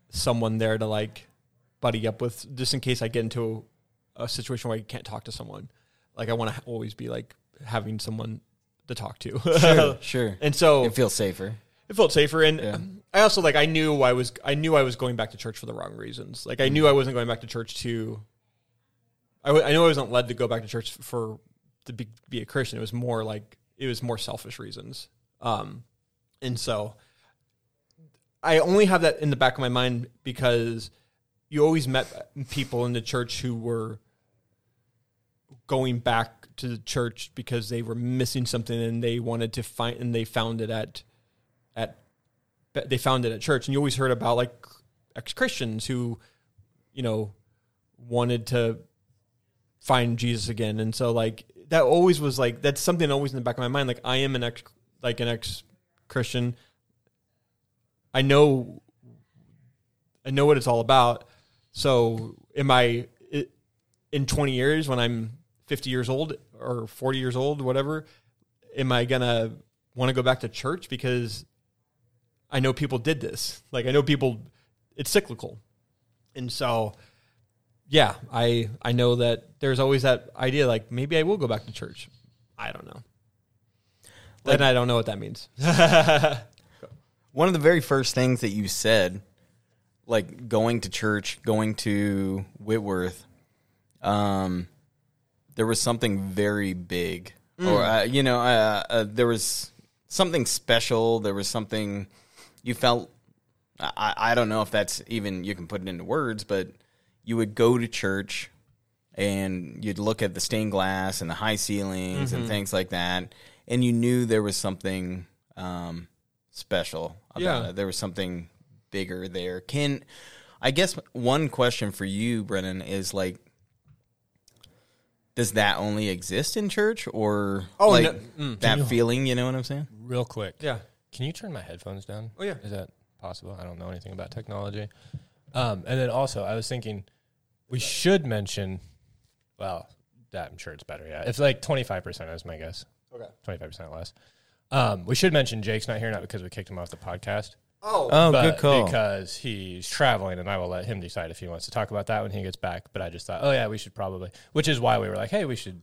someone there to like buddy up with, just in case I get into a, a situation where I can't talk to someone. Like I want to always be like having someone to talk to. sure, (laughs) sure. and so It feels safer. it felt safer and Yeah. i also like i knew i was i knew i was going back to church for the wrong reasons like i knew i wasn't going back to church to i, w- I knew i wasn't led to go back to church for to be, be a christian it was more like it was more selfish reasons um and so i only have that in the back of my mind because you always met people in the church who were going back to the church because they were missing something and they wanted to find and they found it at at they found it at church. And you always heard about like ex-christians who you know wanted to find jesus again. And so like that always was like that's something always in the back of my mind. Like i am an ex like an ex-christian. I know i know what it's all about. So am i- in 20 years when i'm 50 years old or 40 years old whatever am i gonna want to go back to church because I know people did this. Like I know people it's cyclical. And so yeah, I I know that there's always that idea like maybe I will go back to church. I don't know. Like- and I don't know what that means. (laughs) One of the very first things that you said, like going to church, going to Whitworth, um, there was something very big, or uh, you know, uh, uh, there was something special. There was something you felt. I, I don't know if that's even you can put it into words, but you would go to church and you'd look at the stained glass and the high ceilings and things like that, and you knew there was something um, special about Yeah. it. There was something bigger there. Can I guess one question for you, Brennan, is like, does that only exist in church, or Oh, like no- mm. that feeling? You know what I'm saying? Real quick. yeah. Can you turn my headphones down? Oh, yeah. Is that possible? I don't know anything about technology. Um, and then also, I was thinking we should mention. Well, that I'm sure it's better. Yeah, it's like 25 percent is my guess. Okay. 25 percent less. Um, we should mention Jake's not here, not because we kicked him off the podcast, Oh. Oh, but good call. because he's traveling, and I will let him decide if he wants to talk about that when he gets back. But I just thought, oh yeah, we should probably, which is why we were like, hey, we should,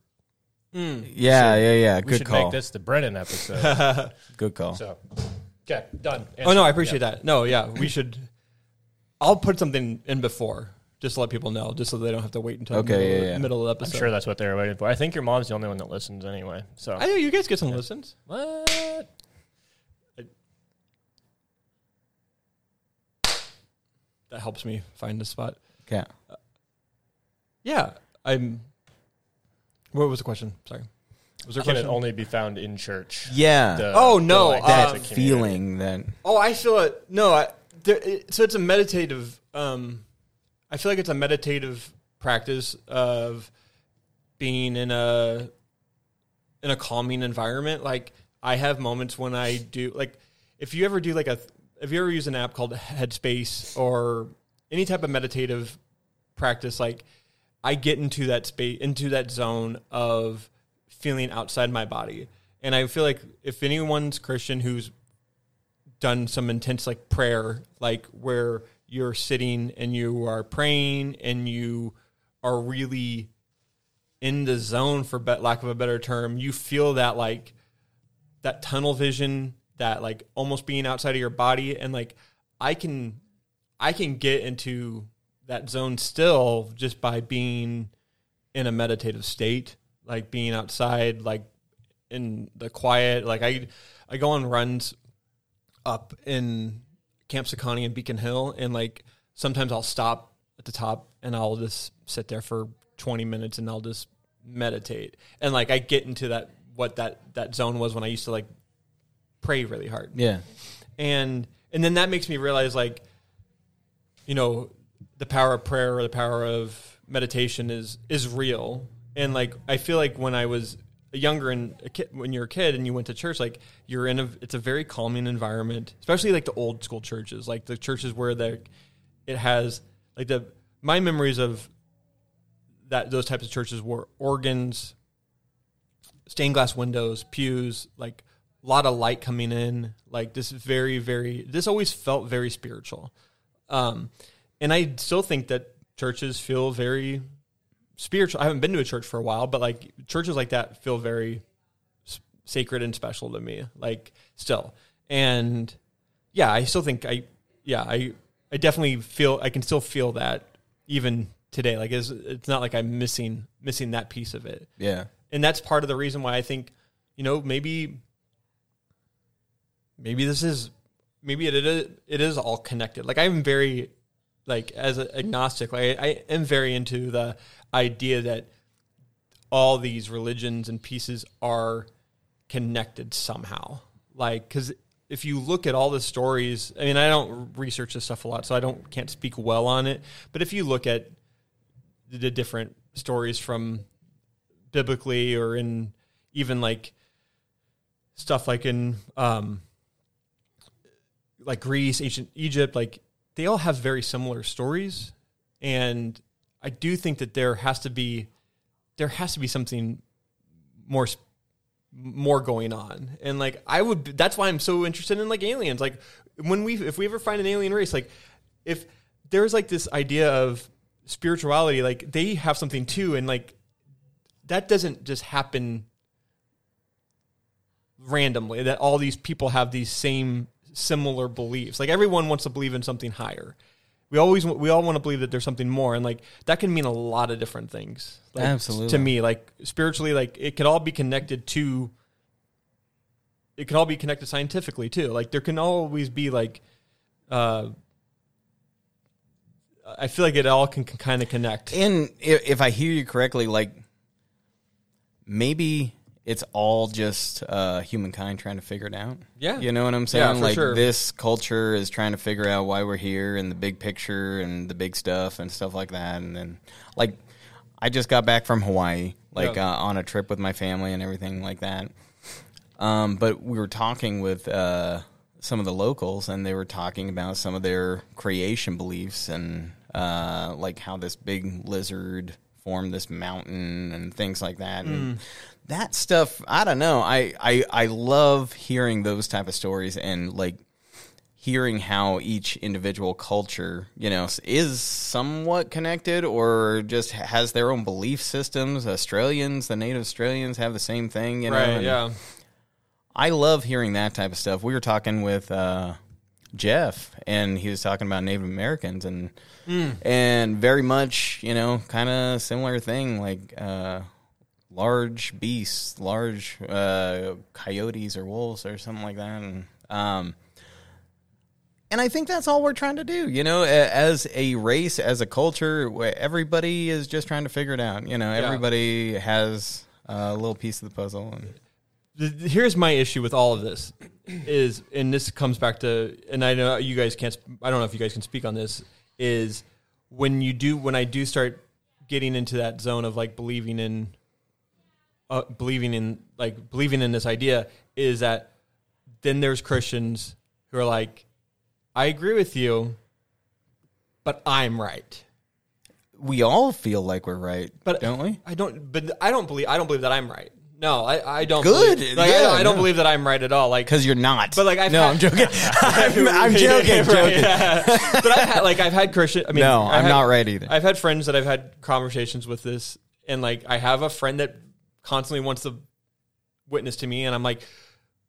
Mm. yeah, yeah, yeah. we Good should call. make this the Brennan episode. (laughs) Good call. so, okay, done. Oh no, I appreciate that. No, yeah, we should. I'll put something in before just to let people know, just so they don't have to wait until Okay, the middle, yeah, of, yeah. middle of the I'm episode. sure that's what they were waiting for. I think your mom's the only one that listens anyway. So I know you guys get some listens. what? That helps me find a spot. Okay. Yeah, I'm. What was the question? Sorry. Was there a Can it question? only be found in church? Yeah. The- Oh, no, the, like, uh, as a that community. feeling that Oh, I feel it. No, I, there, it, so it's a meditative. Um, I feel like it's a meditative practice of being in a in a calming environment. Like I have moments when I do like if you ever do like a if you ever use an app called Headspace or any type of meditative practice, like I get into that space into that zone of feeling outside my body. And I feel like if anyone's Christian who's done some intense like prayer, like where you're sitting and you are praying and you are really in the zone for be- lack of a better term, you feel that like that tunnel vision, that like almost being outside of your body and like I can I can get into that zone still just by being in a meditative state, like being outside, like in the quiet. Like I, I go on runs up in Camp Sekani and Beacon Hill, and like sometimes I'll stop at the top and I'll just sit there for twenty minutes and I'll just meditate, and like I get into that what that that zone was when I used to like pray really hard yeah. and and then that makes me realize like you know the power of prayer or the power of meditation is is real and like i feel like when i was younger and a kid, when you're a kid and you went to church like you're in a it's a very calming environment especially like the old school churches like the churches where the it has like the my memories of that those types of churches were organs stained glass windows, pews, like a lot of light coming in. Like this very, very. This always felt very spiritual, um, and I still think that churches feel very spiritual. I haven't been to a church for a while, but like churches like that feel very s- sacred and special to me. Like still, and yeah, I still think I, yeah, I, I definitely feel I can still feel that even today. Like it's, it's not like I'm missing missing that piece of it Yeah. and that's part of the reason why I think, you know, maybe, maybe this is, maybe it, it is, it is all connected. Like I'm very, like as an agnostic, like I am very into the idea that all these religions and pieces are connected somehow. Like, because if you look at all the stories, I mean, I don't research this stuff a lot, so I don't can't speak well on it. But if you look at the different stories from biblically or in even like stuff like in um like Greece, ancient Egypt, like they all have very similar stories and I do think that there has to be there has to be something more more going on. And like I would that's why I'm so interested in like aliens. Like when we if we ever find an alien race like if there's like this idea of spirituality like they have something too and like that doesn't just happen randomly that all these people have these same similar beliefs. Like everyone wants to believe in something higher. We always we all want to believe that there's something more, and like that can mean a lot of different things. Like, Absolutely. to me, like spiritually, like it could all be connected to. It can all be connected scientifically too. Like there can always be like, uh, I feel like it all can, can kind of connect. And if, if I hear you correctly, like maybe it's all just uh, humankind trying to figure it out. Yeah. you know what I'm saying. Yeah, like sure. this culture is trying to figure out why we're here and the big picture and the big stuff and stuff like that. And then, like, I just got back from Hawaii, like Yeah. uh, on a trip with my family and everything like that. Um, but we were talking with uh, some of the locals, and they were talking about some of their creation beliefs and uh, like how this big lizard formed this mountain and things like that. And that stuff, I don't know. I, I I love hearing those type of stories and like hearing how each individual culture, you know, is somewhat connected or just has their own belief systems. Australians, the native Australians have the same thing, you know. right? Yeah. I love hearing that type of stuff. We were talking with uh, Jeff, and he was talking about Native Americans, and and very much, you know, kind of similar thing, like uh, large beasts, large uh, coyotes or wolves or something like that, and um, and I think that's all we're trying to do, you know, as a race, as a culture, everybody is just trying to figure it out. You know, everybody has a little piece of the puzzle, and here's my issue with all of this is and this comes back to and i know you guys can't i don't know if you guys can speak on this is when you do when i do start getting into that zone of like believing in uh, believing in like believing in this idea is that then there's christians who are like i agree with you but i'm right we all feel like we're right, but don't we? I don't. But I don't believe. I don't believe that I'm right. No, I, I don't. Good. Believe, like, Yeah, I, I don't no. believe that I'm right at all. Like, Because you're not. But, like, I've no, had- I'm joking. (laughs) I'm, I'm joking. Right, joking. yeah. (laughs) but I've had like I've had Christian. I mean, No, I've I'm had- not right either. I've had friends that I've had conversations with this, and like I have a friend that constantly wants to witness to me, and I'm like,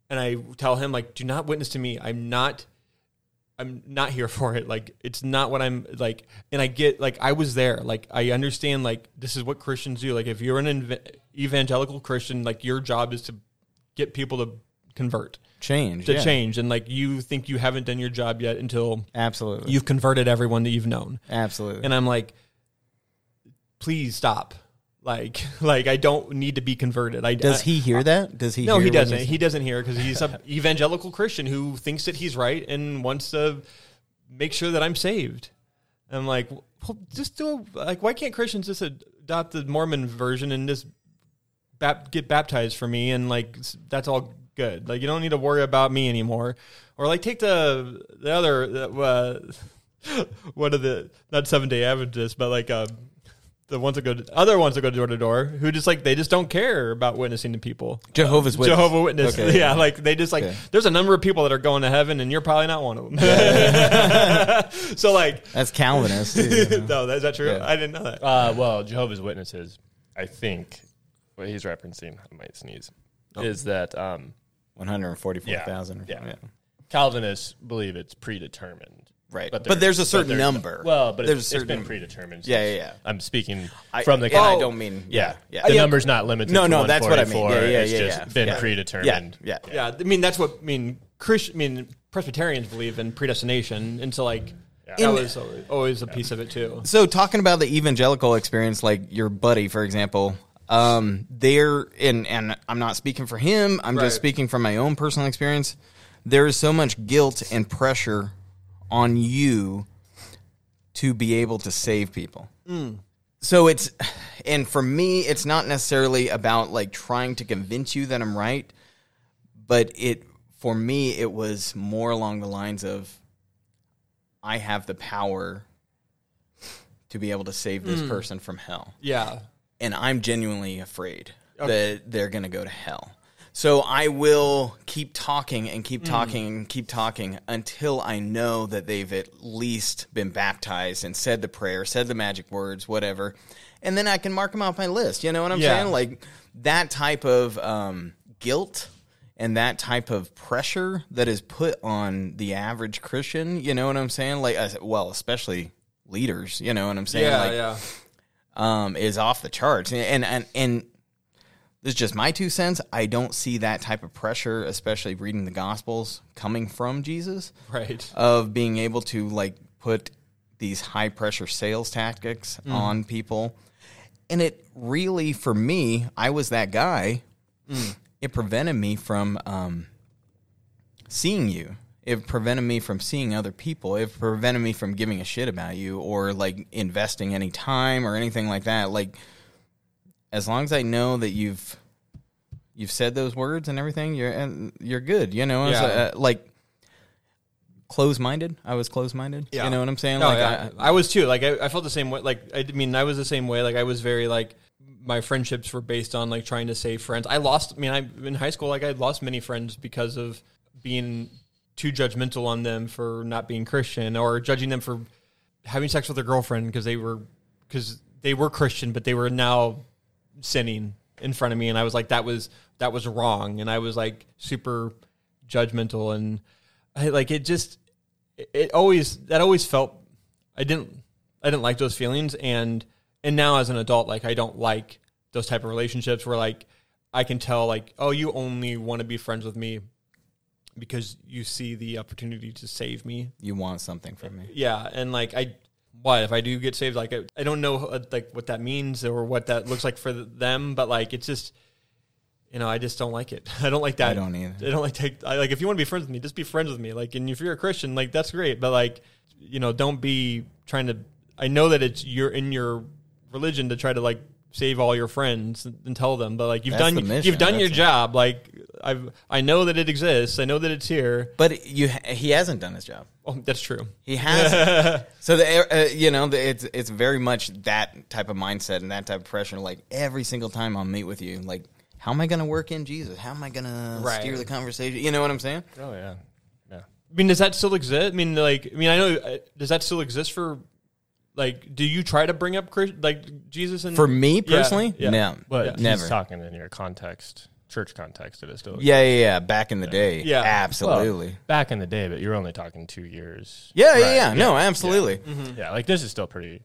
and I tell him like, do not witness to me. I'm not. I'm not here for it. Like it's not what I'm like. And I get like I was there. Like I understand. Like this is what Christians do. Like if you're an ev- evangelical Christian, like your job is to get people to convert Change. to yeah. change and like you think you haven't done your job yet until Absolutely. you've converted everyone that you've known Absolutely. and i'm like please stop like (laughs) like i don't need to be converted i Does he hear that? Does he? no he doesn't he doesn't hear because he's a (laughs) evangelical christian who thinks that he's right and wants to make sure that i'm saved i'm like well, just do a, like why can't christians just adopt the mormon version and just bap- get baptized for me and like that's all good like you don't need to worry about me anymore or like take the the other uh, (laughs) one of the not seven day adventists but like um the ones that go to, other ones that go door to door who just like they just don't care about witnessing to people Jehovah's Witness. Jehovah Witness. Okay. (laughs) Yeah, like they just like Okay. there's a number of people that are going to heaven, and you're probably not one of them. (laughs) so like, That's Calvinist. too, you know. (laughs) no, is that true? Yeah. I didn't know that. Uh, well, Jehovah's Witnesses, I think, what he's referencing, I might sneeze, is that um, 144,000. Yeah. Yeah. Calvinists believe it's predetermined. Right. But But, there's a certain there's- number. Well, but there's it's, a certain, it's been predetermined. Yeah, yeah, yeah. I'm speaking I- from the and I don't mean. Yeah, Yeah. The Yeah. number's not limited. No, to no, that's what I mean. 144. Yeah, yeah, It's yeah, just yeah. been Yeah. predetermined. Yeah. Yeah, yeah. I mean that's what I mean. Christian, I mean Presbyterians believe in predestination, and so like that In- was always, always a piece of it too. So talking about the evangelical experience, like your buddy, for example, um, they're and and I'm not speaking for him. I'm Right. just speaking from my own personal experience. There is so much guilt and pressure on you to be able to save people. Mm. So it's and for me, it's not necessarily about like trying to convince you that I'm right, but it for me it was more along the lines of I have the power to be able to save this mm. person from hell. Yeah, And I'm genuinely afraid that they're going to go to hell. So I will keep talking and keep talking and keep talking until I know that they've at least been baptized and said the prayer, said the magic words, whatever. And then I can mark them off my list. You know what I'm Yeah. saying? Like that type of um, guilt and that type of pressure that is put on the average Christian. You know what I'm saying? Like, well, especially leaders. You know what I'm saying? like, yeah. um, is off the charts. And and and this is just my two cents. I don't see that type of pressure, especially reading the Gospels, coming from Jesus Right. of being able to like put these high pressure sales tactics on people. And it really, for me, I was that guy. It prevented me from um, seeing you. It prevented me from seeing other people. It prevented me from giving a shit about you or like investing any time or anything like that. Like, as long as I know that you've you've said those words and everything, you're and you're good. You know, Yeah. uh, like close minded. I was close minded. Yeah. You know what I'm saying? No, like yeah. I, I, was too. Like I, I felt the same way. Like I mean, I was the same way. Like I was very like my friendships were based on like trying to save friends. I lost. I mean, I in high school, like I lost many friends because of being too judgmental on them for not being Christian or judging them for having sex with their girlfriend because they were because they were Christian, but they were now sinning in front of me, and I was like, that was that was wrong, and I was like super judgmental, and I like it just it, it always that always felt I didn't I didn't like those feelings, and and now as an adult, like I don't like those type of relationships where like I can tell like oh you only want to be friends with me because you see the opportunity to save me you want something from me. yeah, and like I, what if I do get saved? Like I, I don't know uh, like what that means or what that looks like for them, but like it's just, you know, I just don't like it. (laughs) I don't like that. I don't either. I don't like take. I like if you want to be friends with me, just be friends with me. Like, and if you're a Christian, like that's great, but like, you know, don't be trying to. I know that it's you're in your religion to try to like save all your friends and, and tell them, but like you've That's done mission. you've done your it. job. Like I've I know that it exists. I know that it's here. But you, he hasn't done his job. Oh, that's true. He has. (laughs) so the uh, you know the, it's it's very much that type of mindset and that type of pressure. Like every single time I'll meet with you, like how am I going to work in Jesus? How am I going to steer the conversation? You know what I'm saying? Oh yeah, yeah. I mean, does that still exist? I mean, like, I mean, I know. uh, Does that still exist for, like, do you try to bring up Chris, like Jesus and For me personally, yeah. no, But never. he's talking in your context, church context. It is still yeah, yeah, yeah. Back in the day, Yeah. absolutely. Well, back in the day, but you're only talking two years. yeah, yeah, Right, yeah. No, absolutely. Mm-hmm. Yeah, like this is still pretty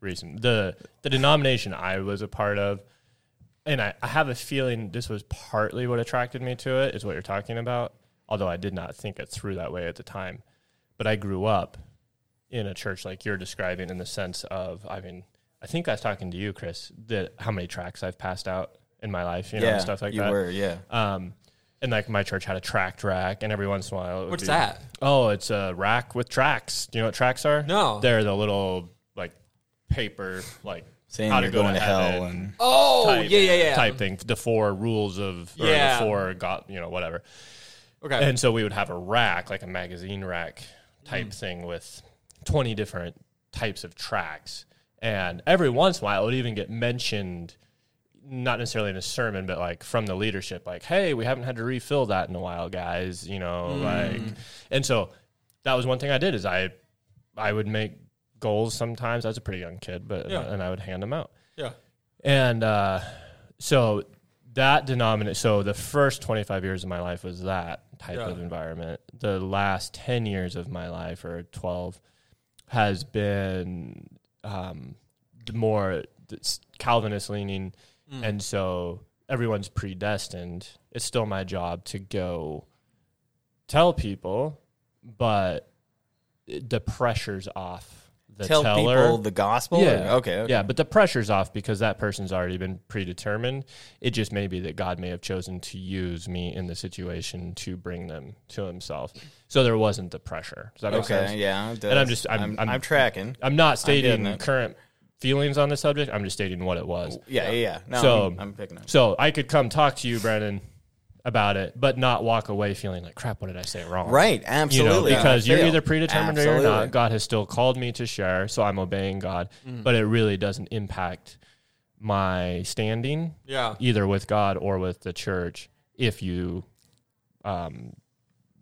recent. The the denomination I was a part of, and I, I have a feeling this was partly what attracted me to it, is what you're talking about. Although I did not think it through that way at the time. But I grew up in a church like you're describing in the sense of I mean, I think I was talking to you, Chris, that how many tracks I've passed out in my life, you know, yeah, and stuff like you that. were, yeah. Um and like my church had a tract rack, and every once in a while, it would What's be- that? Oh, it's a rack with tracks. Do you know what tracks are? No. they're the little like paper like Saying how you're to go going to to hell and Oh, type, yeah, yeah, yeah. type thing. The four rules of or Yeah. the four got you know whatever. Okay. And so we would have a rack, like a magazine rack type thing with 20 different types of tracks. And every once in a while, it would even get mentioned, not necessarily in a sermon, but like from the leadership, like, hey, we haven't had to refill that in a while, guys, you know, like, and so that was one thing I did is I, I would make goals sometimes. I was a pretty young kid, but, Yeah. and I would hand them out. yeah. And uh, so that denominator, so the first 25 years of my life was that type Yeah. of environment. The last 10 years of my life, or 12, has been um, more Calvinist leaning. Mm. And so everyone's predestined. It's still my job to go tell people, but the pressure's off the tell teller. people the gospel. Yeah. Okay, okay. Yeah, but the pressure's off because that person's already been predetermined. It just may be that God may have chosen to use me in the situation to bring them to Himself. So there wasn't the pressure. Does that make Okay, sense? yeah. And I'm just- I'm- I'm, I'm- tracking. I'm not stating current feelings on the subject. I'm just stating what it was. Yeah, yeah, yeah. No, So- I'm, I'm picking up. So I could come talk to you, Brandon, about it, but not walk away feeling like crap. What did I say wrong? Right, You absolutely. know, because I you're either predetermined or you're not. God has still called me to share, so I'm obeying God. But it really doesn't impact my standing Yeah. either with God or with the church if you um,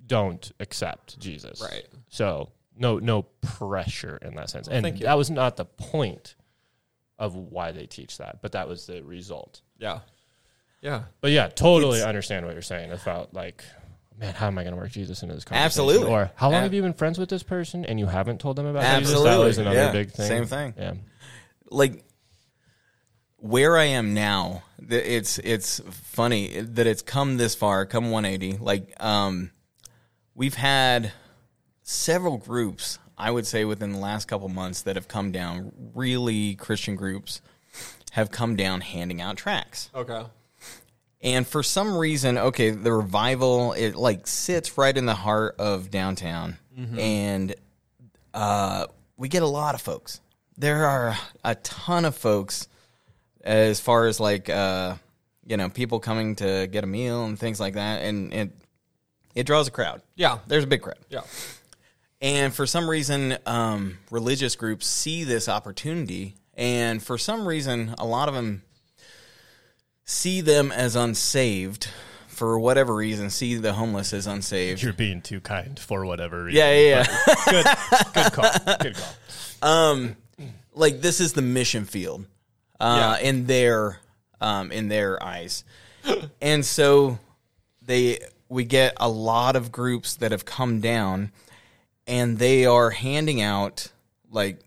don't accept Jesus. Right. So no no pressure in that sense. and you. that was not the point of why they teach that, but that was the result. Yeah. Yeah. But yeah, totally It's- understand what you're saying about like, man, how am I going to work Jesus into this conversation? Absolutely. Or how long Ab- have you been friends with this person and you haven't told them about Jesus? That Absolutely. was another Yeah. big thing. Same thing. Yeah. like where I am now, it's it's funny that it's come this far, come 180. Like, um, we've had several groups, I would say, within the last couple months that have come down. Really Christian groups have come down handing out tracks. Okay. And for some reason, okay, the revival it like sits right in the heart of downtown, and uh, we get a lot of folks. There are a ton of folks, as far as like uh, you know, people coming to get a meal and things like that, and it it draws a crowd. Yeah. There's a big crowd. Yeah. And for some reason, um, religious groups see this opportunity, and for some reason, a lot of them see them as unsaved. For whatever reason, see the homeless as unsaved. You're being too kind for whatever reason. Yeah, yeah, yeah. Good, good call. Good call. (laughs) um, like this is the mission field, uh, in their um, in their eyes, and so they we get a lot of groups that have come down, and they are handing out like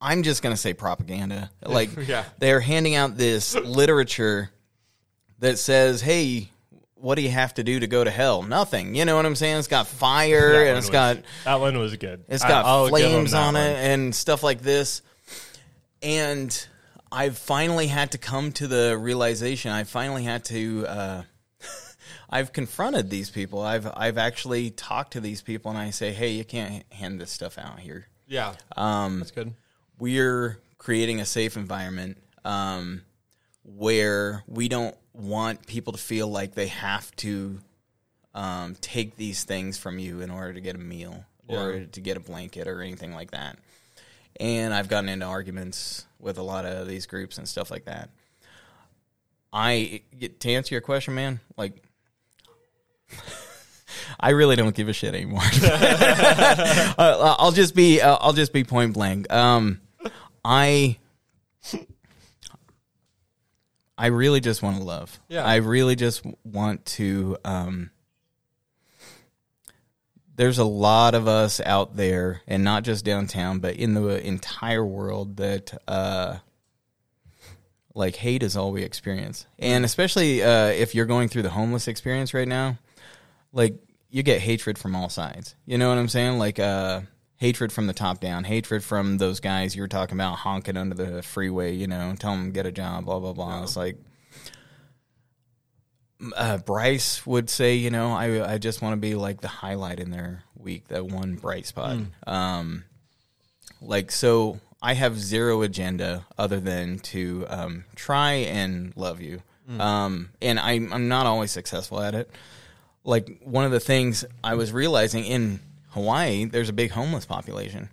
I'm just gonna say propaganda, (laughs) like Yeah. they're handing out this literature that says, "Hey." What do you have to do to go to hell? Nothing. You know what I'm saying? It's got fire That and it's was- got that one was good. it's I- got I'll flames on one. it and stuff like this. And I've finally had to come to the realization. I finally had to. Uh, I've confronted these people. I've I've actually talked to these people, and I say, "Hey, you can't hand this stuff out here. Yeah. Um, That's good. we're creating a safe environment um, where we don't want people to feel like they have to um, take these things from you in order to get a meal or to get a blanket or anything like that. And I've gotten into arguments with a lot of these groups and stuff like that. I to answer your question, man, like (laughs) I really don't give a shit anymore. (laughs) uh, I'll just be uh, I'll just be point blank. Um, I I really just want to love. Yeah. I really just want to. Um, there's a lot of us out there, and not just downtown, but in the entire world that uh, like hate is all we experience, and especially uh, if you're going through the homeless experience right now, like you get hatred from all sides. You know what I'm saying? Like uh, hatred from the top down, hatred from those guys you were talking about honking under the freeway. You know, tell them get a job, blah blah blah. It's like uh, Bryce would say, you know, I I just want to be like the highlight in their week, that one bright spot. Um, like so, I have zero agenda other than to um, try and love you. Um, and I, I'm not always successful at it. Like one of the things I was realizing in Hawaii, there's a big homeless population.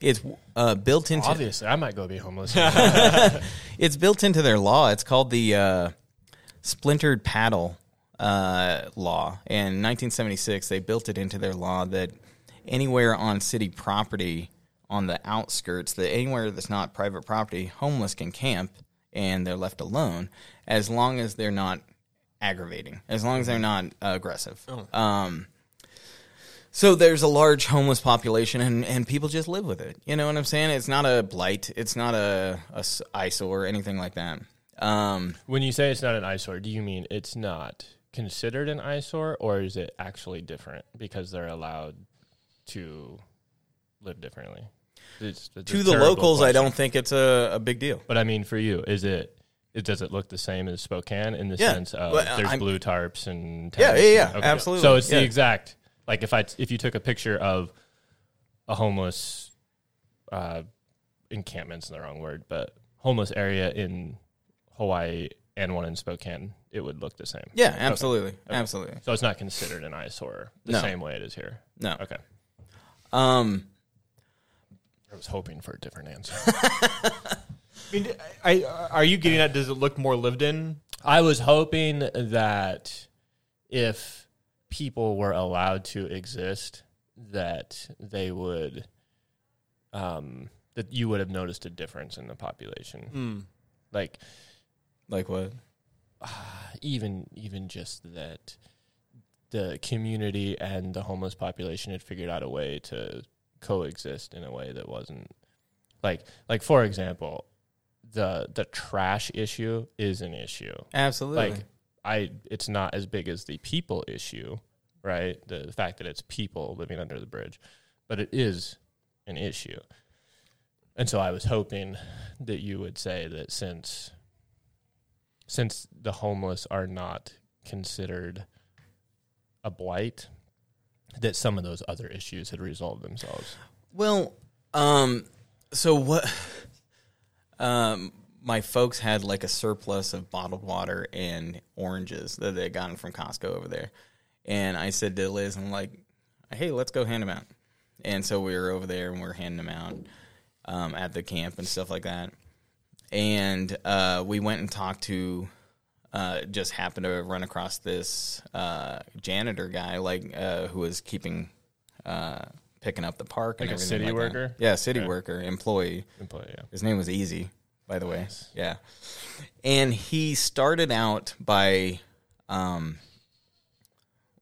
It's uh, built into Obviously, I might go be homeless. (laughs) (laughs) it's built into their law. It's called the uh, splintered paddle uh, law. In 1976, they built it into their law that anywhere on city property on the outskirts, that anywhere that's not private property, homeless can camp and they're left alone as long as they're not aggravating, as long as they're not uh, aggressive. Um, so there's a large homeless population, and, and people just live with it. You know what I'm saying? It's not a blight. It's not a, a eyesore or anything like that. Um, when you say it's not an eyesore, do you mean it's not considered an eyesore, or is it actually different because they're allowed to live differently? It's- it's to the locals, I don't think it's a, a big deal. But I mean, for you, is it? It does it look the same as Spokane in the Yeah, sense of uh, there's I'm- blue tarps and Yeah, tents yeah, yeah, and- okay. absolutely, So it's yeah. the exact like if I if you took a picture of a homeless uh, encampment's the wrong word, but homeless area in Hawaii and one in Spokane, it would look the same. Yeah, absolutely, absolutely. So it's not considered an eyesore the No. same way it is here. No, Okay. um, I was hoping for a different answer. (laughs) I mean, I, are you getting that? Does it look more lived in? I was hoping that if people were allowed to exist, that they would, um, that you would have noticed a difference in the population. Hmm. Like Like what? (sighs) even even just that the community and the homeless population had figured out a way to coexist in a way that wasn't like like for example the the trash issue is an issue Absolutely. like i it's not as big as the people issue right the, fact that it's people living under the bridge but it is an issue and so i was hoping that you would say that since since the homeless are not considered a blight that some of those other issues had resolved themselves Well, um, so what? Um, my folks had like a surplus of bottled water and oranges that they had gotten from Costco over there, and I said to Liz, "I'm like, hey, let's go hand them out." And so we were over there and we are handing them out um, at the camp and stuff like that. And uh, we went and talked to. Uh, just happened to run across this uh, janitor guy, like uh, who was keeping uh, picking up the park and Like a everything city like that. worker? Yeah, city Okay. worker, employee. employee yeah His name was Easy, by the way. Yeah. And he started out by um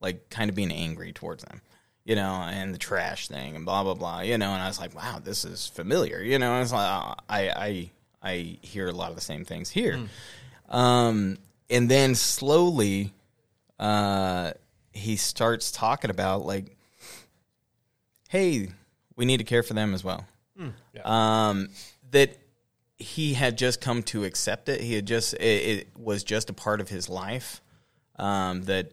like kind of being angry towards them. You know, and the trash thing and blah blah blah, you know, and I was like, Wow, this is familiar, you know, and it's like uh, I I I hear a lot of the same things here. Um and then slowly uh he starts talking about like hey, we need to care for them as well. Um, that he had just come to accept it. He had just it, it was just a part of his life. Um, that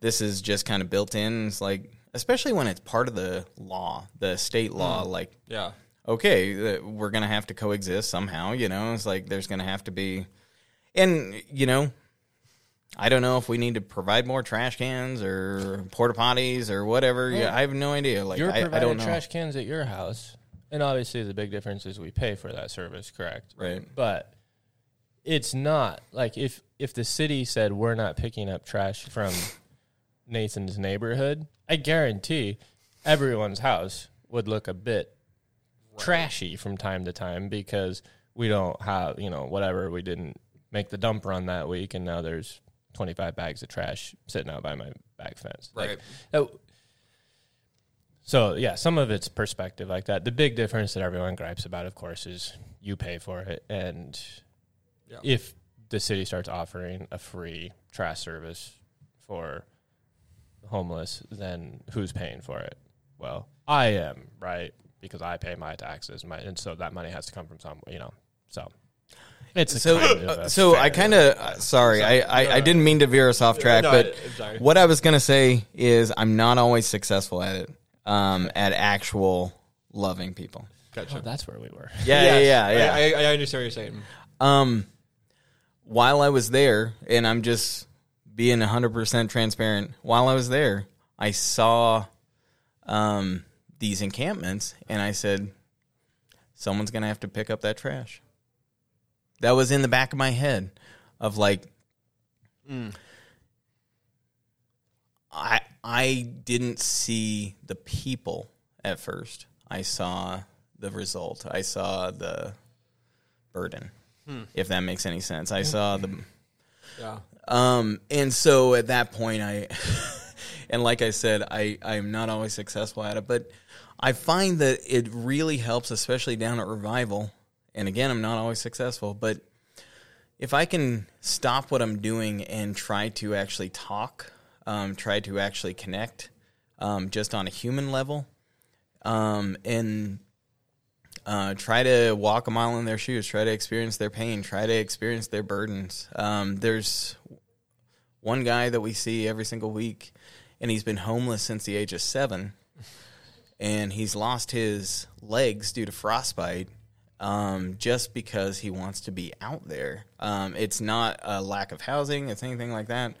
this is just kind of built in. It's like, especially when it's part of the law, the state law. Like, Yeah. okay, we're gonna have to coexist somehow. You know, it's like there's gonna have to be, and you know, I don't know if we need to provide more trash cans or porta potties or whatever. Yeah, I have no idea. Like, you're I, I don't know. trash cans at your house and obviously the big difference is we pay for that service correct Right. but it's not like if if the city said we're not picking up trash from Nathan's neighborhood, I guarantee everyone's house would look a bit trashy from time to time because we don't have, you know, whatever we didn't make the dump run that week and now there's 25 bags of trash sitting out by my back fence. Like, Right. that- so yeah, some of it's perspective like that. The big difference that everyone gripes about, of course, is you pay for it, and Yeah. if the city starts offering a free trash service for homeless, then who's paying for it? Well, I am, right? Because I pay my taxes, my, and so that money has to come from somewhere, you know. So it's So, kind of uh, a so I kind of uh, sorry, I, I, I didn't mean to veer us off track, no, but I- what I was gonna say is I'm not always successful at it, um, at actual loving people. Gotcha. Oh, that's where we were. Yeah, Yes, yeah, yeah, yeah. I, I, I understand what you're saying. Um, while I was there, and I'm just being 100% transparent, while I was there, I saw um, these encampments, and I said, someone's going to have to pick up that trash. That was in the back of my head of like, I I didn't see the people at first. I saw the result. I saw the burden. If that makes any sense. I saw the Yeah. um and so at that point I (laughs) and like I said, I I'm not always successful at it, but I find that it really helps especially down at revival. And again, I'm not always successful, but if I can stop what I'm doing and try to actually talk, um, try to actually connect, um, just on a human level, um, and uh, try to walk a mile in their shoes, try to experience their pain, try to experience their burdens. Um, there's one guy that we see every single week, and he's been homeless since the age of seven, and he's lost his legs due to frostbite um, just because he wants to be out there. Um, it's not a lack of housing, it's anything like that.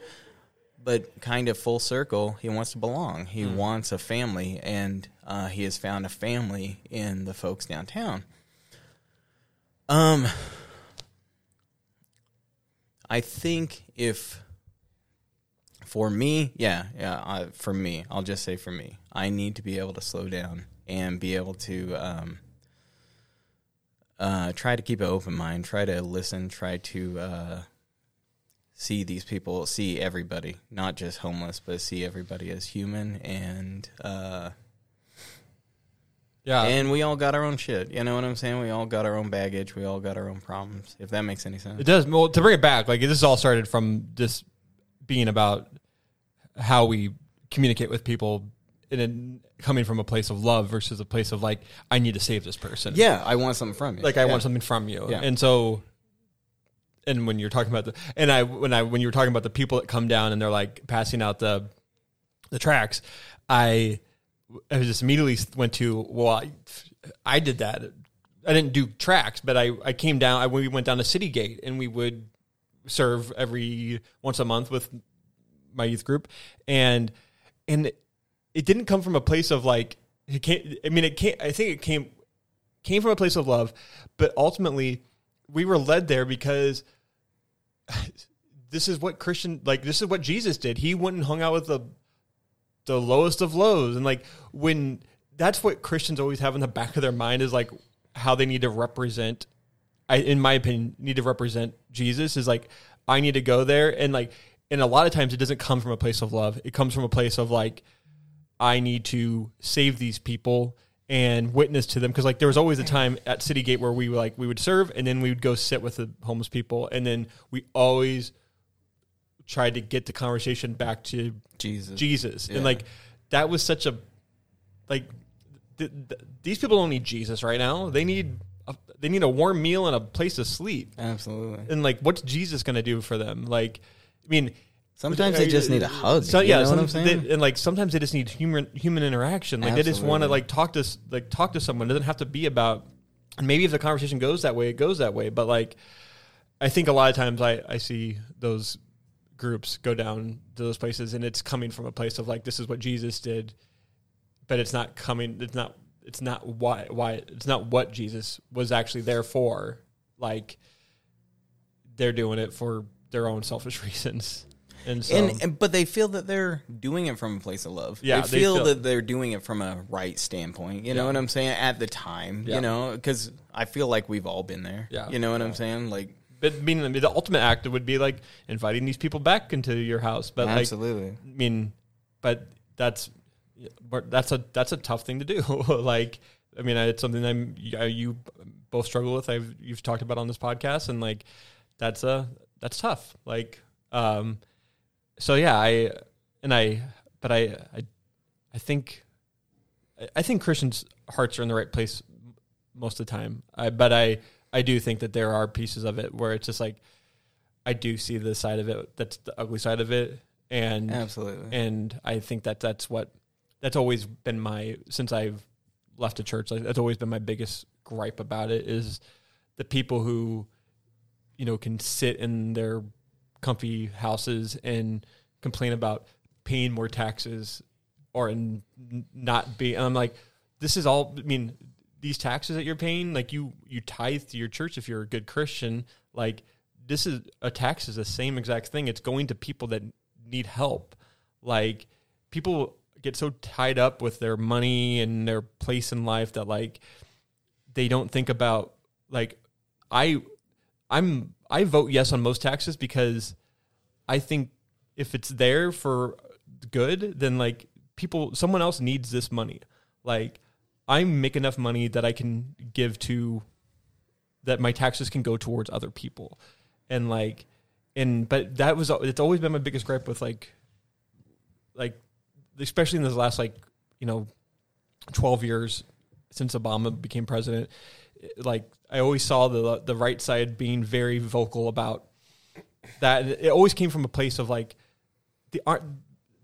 But kind of full circle, he wants to belong. He wants a family, and uh, he has found a family in the folks downtown. Um, I think if for me, yeah, yeah, uh, for me, I'll just say for me, I need to be able to slow down and be able to um, uh, try to keep an open mind, try to listen, try to uh, see these people, see everybody, not just homeless, but see everybody as human and. Uh, Yeah. and we all got our own shit. You know what I'm saying? We all got our own baggage. We all got our own problems. If that makes any sense. It does. Well, to bring it back, like this all started from just being about how we communicate with people in then coming from a place of love versus a place of like, I need to save this person. Yeah, I want something from you. Like I Yeah. want something from you. Yeah. And so and when you're talking about the and I when I when you were talking about the people that come down and they're like passing out the the tracks, I I just immediately went to well, I, I did that. I didn't do tracks, but I I came down. I we went down to City Gate and we would serve every once a month with my youth group, and and it didn't come from a place of like it came. I mean, it came. I think it came came from a place of love, but ultimately we were led there because (sighs) this is what Christian like. This is what Jesus did. He went and hung out with the the lowest of lows, and like when that's what Christians always have in the back of their mind is like how they need to represent. I, in my opinion, need to represent Jesus is like I need to go there and like, and a lot of times it doesn't come from a place of love. It comes from a place of like I need to save these people and witness to them because like there was always a time at City Gate where we were like we would serve and then we would go sit with the homeless people and then we always tried to get the conversation back to Jesus. Jesus Yeah. and like that was such a like th- th- these people don't need Jesus right now they need a, they need a warm meal and a place to sleep Absolutely. and like what's Jesus going to do for them like I mean Sometimes uh, they just need a uh, hug. so you yeah, know what some- I'm saying? they- and like sometimes they just need human human interaction. Like they just want to like talk to like talk to someone. It doesn't have to be about. And maybe if the conversation goes that way, it goes that way. But like, I think a lot of times I I see those groups go down to those places, and it's coming from a place of like this is what Jesus did, but it's not coming. It's not. It's not why why it's not what Jesus was actually there for. Like they're doing it for their own selfish (laughs) reasons. And so, and, and but they feel that they're doing it from a place of love. Yeah, they they feel, feel- that they're doing it from a right standpoint. You know what I'm saying? At the time, Yeah. you know, because I feel like we've all been there. Yeah. you know what I'm saying? Like But I mean, the ultimate act would be like inviting these people back into your house. But like, absolutely. I mean, but that's but that's a that's a tough thing to do. (laughs) like, I mean, it's something that I'm you, you both struggle with. I've you've talked about on this podcast, and like that's a that's tough. Like, um, so yeah, I and I, but I I I think I- think Christians' hearts are in the right place most of the time. I, but I I do think that there are pieces of it where it's just like I do see the side of it that's the ugly side of it, and Absolutely. and I think that that's what that's always been my since I've left the church. Like that's always been my biggest gripe about it is the people who you know can sit in their comfy houses and complain about paying more taxes or in not be. I'm like, this is all. I mean, these taxes that you're paying, like you you tithe to your church if you're a good Christian. Like this is a tax is the same exact thing. It's going to people that need help. Like people get so tied up with their money and their place in life that like they don't think about like I I'm I vote yes on most taxes because I think if it's there for good, then like people someone else needs this money. Like I make enough money that I can give to that my taxes can go towards other people. And like and but that was it's always been my biggest gripe with like like especially in this last like, you know, 12 years since Obama became president, like I always saw the the right side being very vocal about that. It always came from a place of like the aren't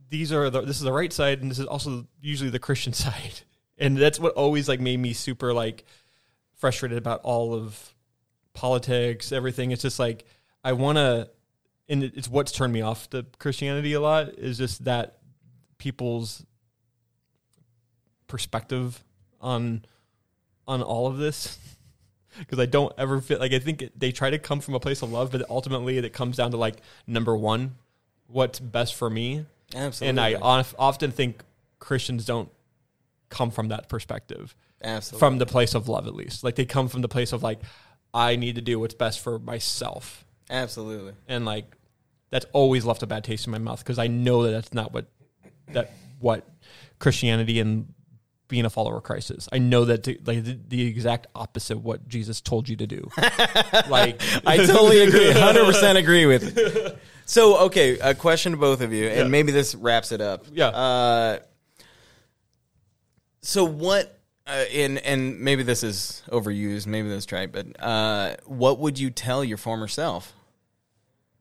these are the this is the right side and this is also usually the Christian (laughs) side, and that's what always like made me super like frustrated about all of politics, everything. It's just like I want to, and it's what's turned me off to Christianity a lot is just that people's perspective on on all of this (laughs) because I don't ever feel like I think it, they try to come from a place of love, but ultimately it comes down to like number one, what's best for me, Absolutely. and I of- often think Christians don't come from that perspective, Absolutely. from the place of love at least. Like they come from the place of like I need to do what's best for myself, Absolutely. and like that's always left a bad taste in my mouth because I know that that's not what that what Christianity and being a follower of Christ is. I know that to, like the, the exact opposite of what Jesus told you to do. (laughs) like I (laughs) totally agree. (laughs) 100% agree with you. So, okay, a question to both of you, and Yeah. maybe this wraps it up. Yeah. Uh, so, what, uh, and, and maybe this is overused, maybe this is right, but uh, what would you tell your former self,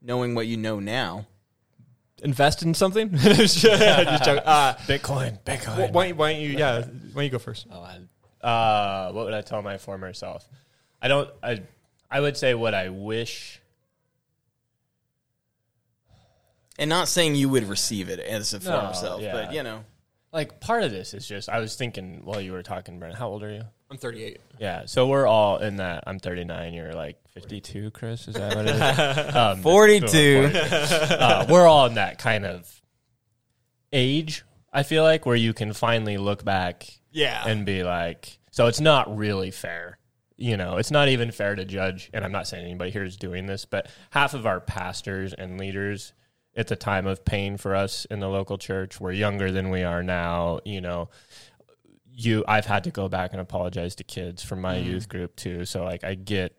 knowing what you know now? Invest in something. (laughs) (laughs) Just joking. Uh, Bitcoin, Bitcoin. why, why don't you? Yeah, why don't you go first? Oh, I- uh, what would I tell my former self? I don't. I I would say what I wish. And not saying you would receive it as a former No, self, yeah. but you know. Like part of this is just I was thinking while you were talking, Brent. How old are you? I'm 38. Yeah, so we're all in that. I'm 39. You're like 52, Chris. Is that what it is? (laughs) Um, 42. uh, we're all in that kind of age. I feel like where you can finally look back Yeah, and be like, so it's not really fair. You know, it's not even fair to judge. And I'm not saying anybody here is doing this, but half of our pastors and leaders at the time of pain for us in the local church were younger than we are now. You know, you I've had to go back and apologize to kids from my mm-hmm. youth group too. So like I get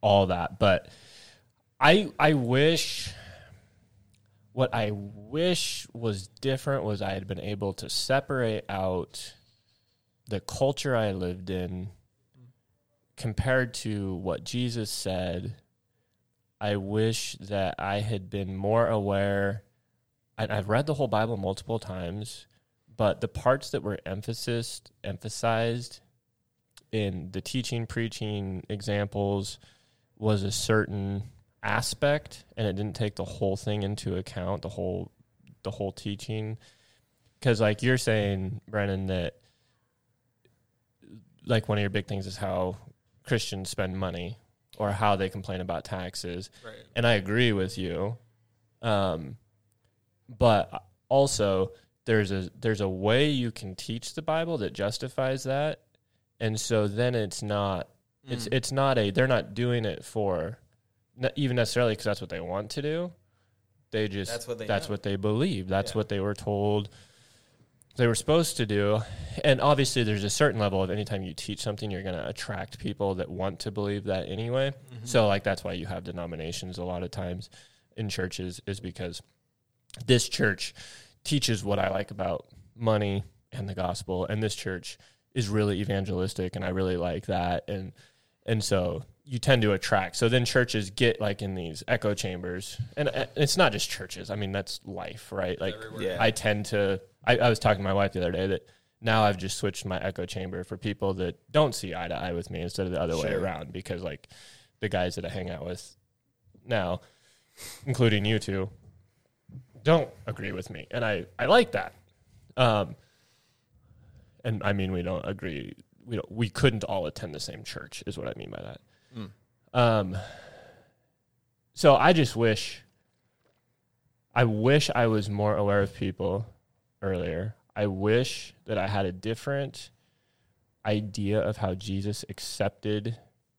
all that, but I I wish what I wish was different was I had been able to separate out the culture I lived in compared to what Jesus said. I wish that I had been more aware. And I've read the whole Bible multiple times, but the parts that were emphasis emphasized in the teaching, preaching examples was a certain aspect, and it didn't take the whole thing into account, the whole the whole teaching. Because like you're saying, Brennan, that like one of your big things is how Christians spend money or how they complain about taxes right. and I agree with you. Um, but also there's a there's a way you can teach the Bible that justifies that, and so then it's not it's Mm. it's not a they're not doing it for not even necessarily because that's what they want to do. They just That's what they that's know. what they believe. That's Yeah. what they were told they were supposed to do. And obviously, there's a certain level of anytime you teach something, you're going to attract people that want to believe that anyway. Mm-hmm. So, like, that's why you have denominations a lot of times in churches, is because this church teaches what I like about money and the gospel, and this church is really evangelistic, and I really like that. And and so you tend to attract. So then churches get like in these echo chambers, and uh, it's not just churches. I mean, that's life, right? Like, Yeah. I tend to. I, I was talking to my wife the other day that now I've just switched my echo chamber for people that don't see eye to eye with me instead of the other way around because like the guys that I hang out with now, including you two, don't agree with me, and I I like that. Um, and I mean we don't agree. We don't. We couldn't all attend the same church, is what I mean by that. Um. So I just wish. I wish I was more aware of people earlier. I wish that I had a different idea of how Jesus accepted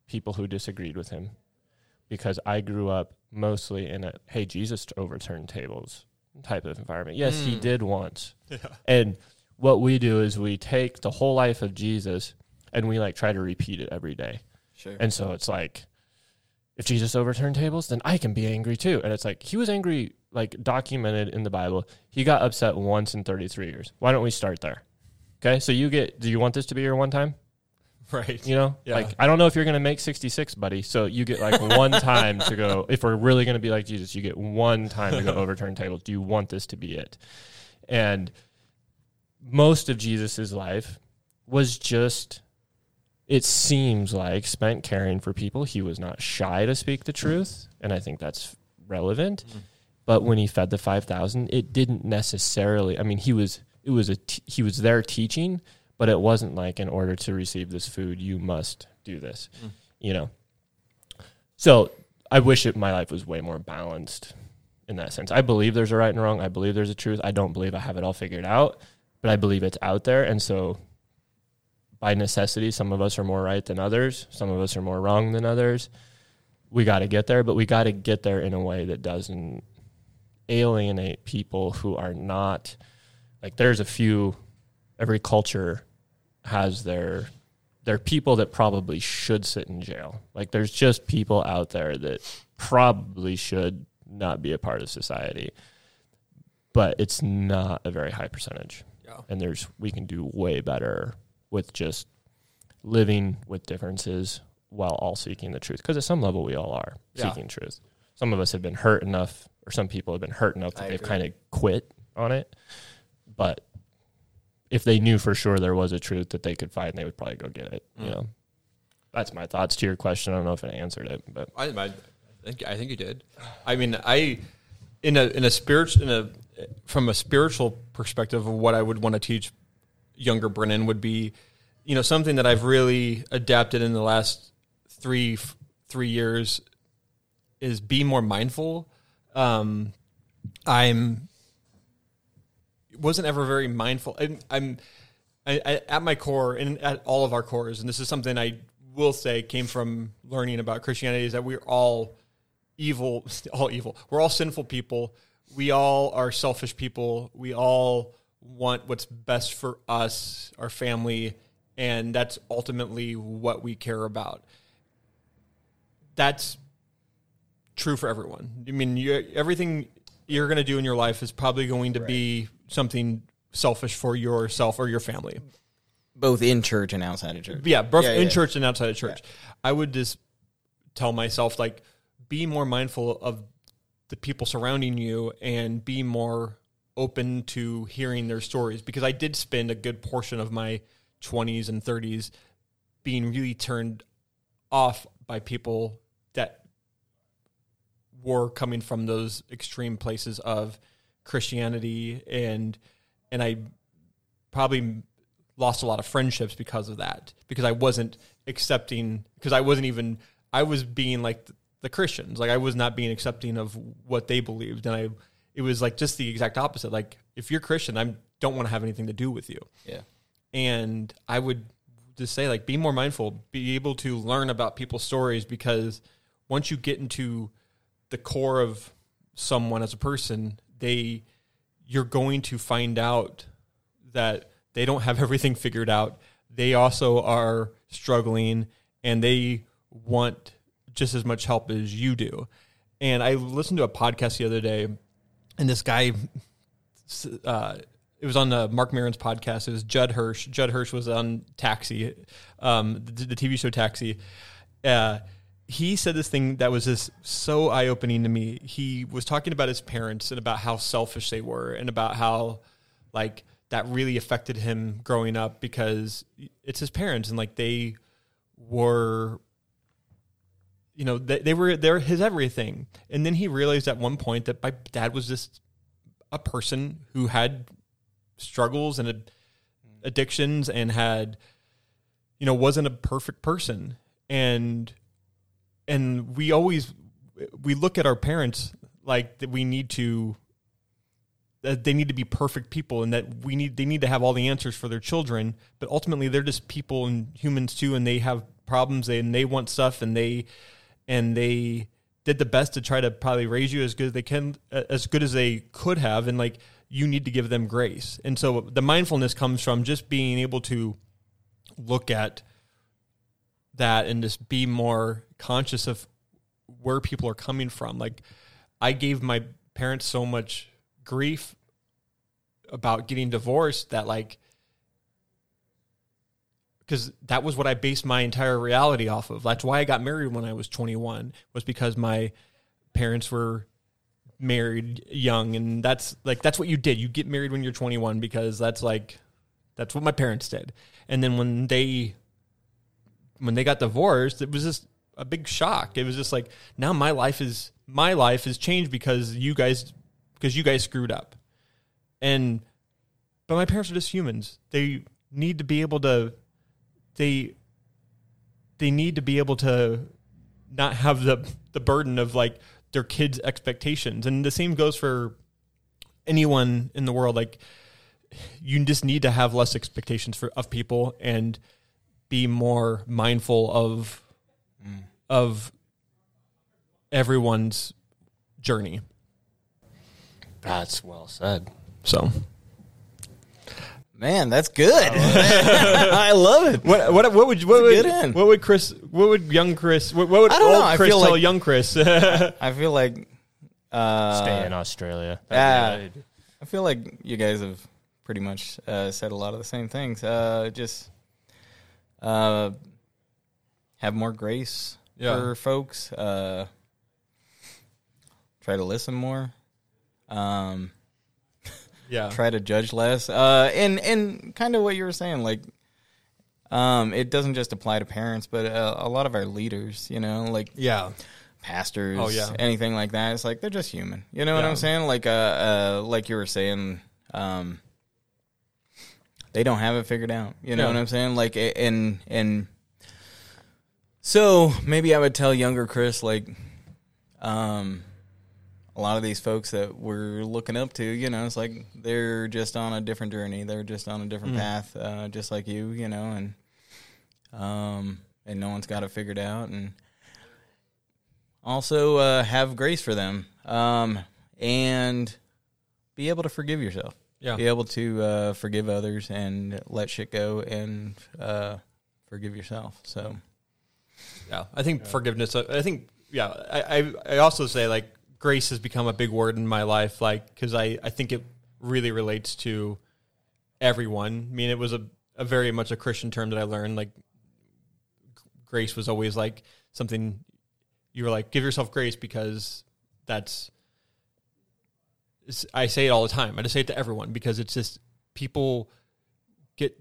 people who disagreed with him because I grew up mostly in a hey Jesus overturned tables type of environment. Yes, he Mm. did once. (laughs) And what we do is we take the whole life of Jesus and we like try to repeat it every day. Sure. And so it's like, if Jesus overturned tables, then I can be angry too. And it's like, he was angry, like documented in the Bible. He got upset once in 33 years. Why don't we start there? Okay. So you get, do you want this to be your one time? (laughs) Right. You know, Yeah. like I don't know if you're going to make 66, buddy. So you get like (laughs) one time to go. If we're really going to be like Jesus, you get one time to go overturn tables. Do you want this to be it? And most of Jesus's life was just, it seems like, spent caring for people. He was not shy to speak the truth, and I think that's relevant. Mm-hmm. But when he fed the five thousand, it didn't necessarily. I mean, he was it was a t- he was there teaching, but it wasn't like in order to receive this food you must do this, hmm. you know. So I wish it, my life was way more balanced in that sense. I believe there's a right and wrong. I believe there's a truth. I don't believe I have it all figured out, but I believe it's out there. And so by necessity, some of us are more right than others. Some of us are more wrong than others. We got to get there, but we got to get there in a way that doesn't alienate people who are not like there's a few every culture has their their people that probably should sit in jail. Like there's just people out there that probably should not be a part of society. But it's not a very high percentage. Yeah. And there's we can do way better with just living with differences while all seeking the truth. Because at some level we all are Yeah. seeking truth. Some of us have been hurt enough or some people have been hurt enough that I they've kind of quit on it. But if they knew for sure there was a truth that they could find, they would probably go get it. You Mm. know, that's my thoughts to your question. I don't know if it answered it, but I, I think I think you did. I mean, I in a in a spiritual in a from a spiritual perspective of what I would want to teach younger Brennan would be, you know, something that I've really adapted in the last three three years is be more mindful. Um, I'm wasn't ever very mindful. I'm, I'm I, I, at my core and at all of our cores, and this is something I will say came from learning about Christianity is that we're all evil, (laughs) all evil. We're all sinful people. We all are selfish people. We all want what's best for us, our family, and that's ultimately what we care about. That's true for everyone. I mean, you, everything you're going to do in your life is probably going to be something selfish for yourself or your family. Both in church and outside of church. Yeah, both Yeah, in yeah. church and outside of church. I would just tell myself like be more mindful of the people surrounding you and be more open to hearing their stories because I did spend a good portion of my 20s and 30s being really turned off by people that were coming from those extreme places of Christianity and and I probably lost a lot of friendships because of that because I wasn't accepting because I wasn't even I was being like the, the Christians. Like I was not being accepting of what they believed and I it was like just the exact opposite. Like if you're Christian I don't want to have anything to do with you. Yeah. and I would just say like be more mindful, be able to learn about people's stories because once you get into the core of someone as a person, they you're going to find out that they don't have (laughs) everything figured out. They also are struggling and they want just as much help as you do. And I listened to a podcast the other day and this guy uh, it was on uh, Marc Maron's podcast. It was Judd Hirsch. Judd Hirsch was on Taxi, um, the, the TV show Taxi. Uh, he said this thing that was just so eye opening to me. He was talking about his parents and about how selfish they were, and about how like that really affected him growing up because it's his parents and like they were you know they, they were they're his everything and then he realized at one point that my dad was just a person who had struggles and ad- addictions and had you know wasn't a perfect person and and we always we look at our parents like that we need to that they need to be perfect people and that we need they need to have all the answers for their children. But ultimately they're just people and humans too and they have problems they, and they want stuff and they and they did the best to try to probably raise you as good as they can as good as they could have. And like you need to give them grace. And so the mindfulness comes from just being able to look at that and just be more conscious of where people are coming from like i gave my parents so much grief about getting divorced that like because that was what I based my entire reality off of. That's why I got married when I was 21 was because my parents were married young and that's like that's what you did. You get married when you're 21 because that's like that's what my parents did. And then when they when they got divorced, it was just a big shock. It was just like now my life is my life has changed because you guys because you guys screwed up. And but my parents are just humans. They need to be able to they they need to be able to not have the the burden of like their kids' expectations, and the same goes for anyone in the world. Like you just need to have less expectations for of people and be more mindful of of everyone's journey. That's well said. So Man, that's good. (laughs) I love it. what what what would what a would good end. what would Chris what would young Chris what, what would I don't know, old I Chris feel tell like- young Chris? (laughs) I feel like uh, Stay in Australia. yeah. That'd I feel like you guys have pretty much uh, said a lot of the same things. Uh, just uh, have more grace Yeah. for folks. Uh, try to listen more. Um, (laughs) yeah. try to judge less. Uh, and and kind of what you were saying, like, um, it doesn't just apply to parents, but uh, a lot of our leaders, you know, like Yeah. pastors, Oh, yeah. anything like that. It's like they're just human. You know what I'm saying? Like uh, uh like you were saying, um they don't have it figured out. You know Yeah. what I'm saying? Like and and so maybe I would tell younger Chris like um a lot of these folks that we're looking up to, you know, it's like they're just on a different journey. They're just on a different Mm. path, uh, just like you, you know, and um, and no one's got it figured out. And also uh, have grace for them, um, and be able to forgive yourself. Yeah. Be able to uh, forgive others and let shit go and uh, forgive yourself. So Yeah, I think forgiveness. I I think yeah. I, I I also say like grace has become a big word in my life, like because I I think it really relates to everyone. I mean, it was a a very much a Christian term that I learned. Like grace was always like something you were like give yourself grace because that's. I say it all the time. I just say it to everyone because it's just people get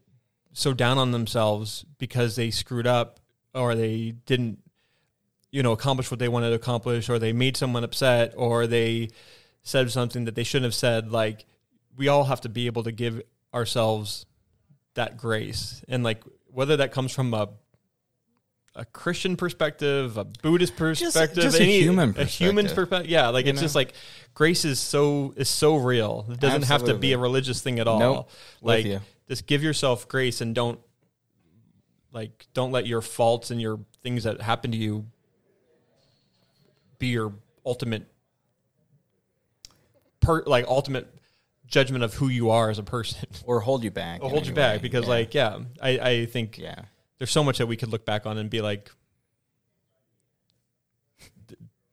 so down on themselves because they screwed up or they didn't you know accomplish what they wanted to accomplish or they made someone upset or they said something that they shouldn't have said like we all have to be able to give ourselves that grace and like whether that comes from a a Christian perspective, a Buddhist perspective, just a human a human perspective. perspective. Yeah, like You it's know? just like grace is so is so real. It doesn't have to be a religious thing at all. Nope. Like just give yourself grace and don't like don't let your faults and your things that happen to you be your ultimate per like ultimate judgment of who you are as a person. (laughs) or hold you back. It'll hold you back way. because Yeah. like yeah, I I think yeah. there's so much that we could look back on and be like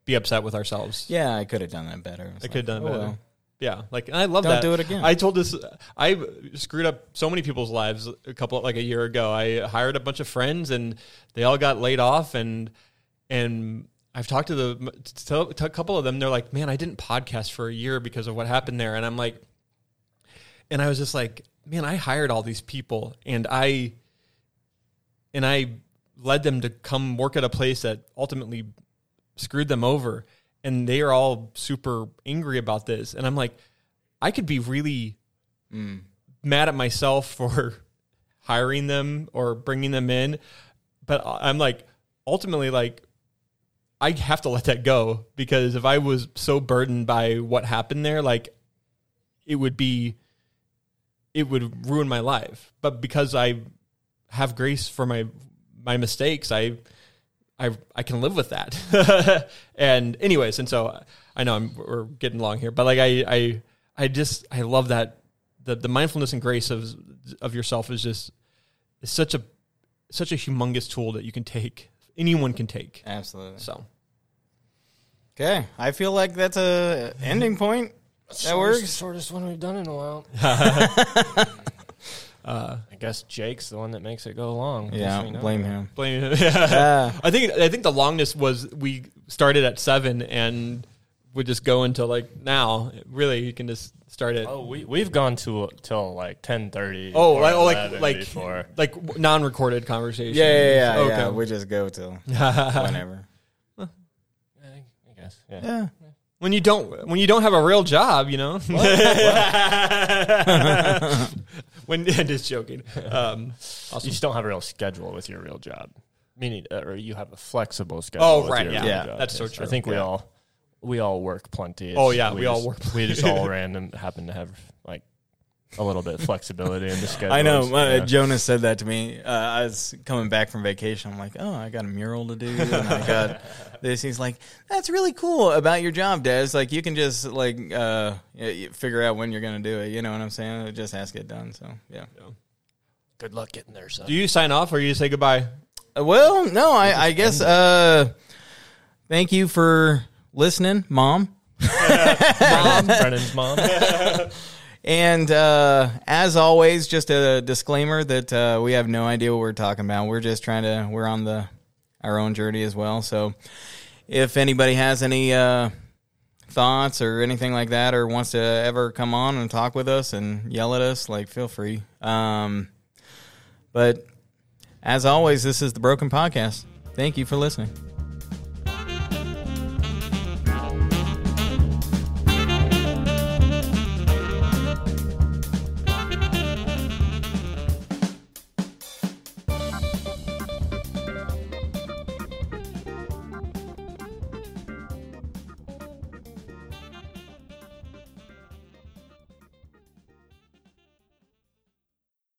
be upset with ourselves. Yeah, I could have done that better. I could have done oh, better. well. Yeah, like and I love Don't that. do it again. I told this. I screwed up so many people's lives a couple like a year ago. I hired a bunch of friends and they all got laid off and and I've talked to the to, to a couple of them. They're like, "Man, I didn't podcast for a year because of what happened there." And I'm like, and I was just like, "Man, I hired all these people and I and I led them to come work at a place that ultimately screwed them over and they are all super angry about this. And i'm like i could be really Mm. mad at myself (laughs) for hiring them or bringing them in. But i'm like ultimately like i have to let that go because if i was so burdened by what happened there like it would be it would ruin my life. But because i have grace for my my mistakes i I I can live with that. (laughs) and anyways, and so I know I'm we're getting long here, but like I I I just I love that the the mindfulness and grace of of yourself is just is such a such a humongous tool that you can take anyone can take. Absolutely. So Okay, I feel like that's a ending point. That works. Shortest one we've done in a while. (laughs) uh, I guess Jake's the one that makes it go long. Yeah, Just so you know. blame him. blame (laughs) Yeah. I think I think the longest was we started at seven and would just go until like now. Really, you can just start it. Oh, we we've gone to till like ten thirty. Oh, like oh, like like before. like non-recorded conversation. Yeah, yeah, yeah, Okay. yeah. We just go till (laughs) whenever. I guess. Yeah. Yeah. when you don't when you don't have a real job, you know. (laughs) when (laughs) just joking. Um, You just don't have a real schedule with your real job. meaning, uh, or you have a flexible schedule. Oh, with right, your yeah. other Yeah, job. that's so true. I think we all we all work plenty. It's- Oh, yeah, we all just- work We just all (laughs) random happen to have like a little bit of flexibility in the schedule. (laughs) I know. Uh, Jonas said that to me. Uh, I was coming back from vacation. I'm like, oh, I got a mural to do, and I got (laughs) this. He's like, that's really cool about your job, Des. Like, you can just like uh, y- y- figure out when you're gonna do it. You know what I'm saying? Just ask it done. So yeah. Good luck getting there, son. Do you sign off or you say goodbye? Uh, Well, no, I, I guess. Uh, thank you for listening, Mom. (laughs) mom, Brennan's mom. And uh, as always, just a disclaimer that uh, we have no idea what we're talking about. We're just trying to. We're on the our own journey as well. So, if anybody has any uh, thoughts or anything like that, or wants to ever come on and talk with us and yell at us, like feel free. Um, but as always, this is the Broken Podcast. Thank you for listening.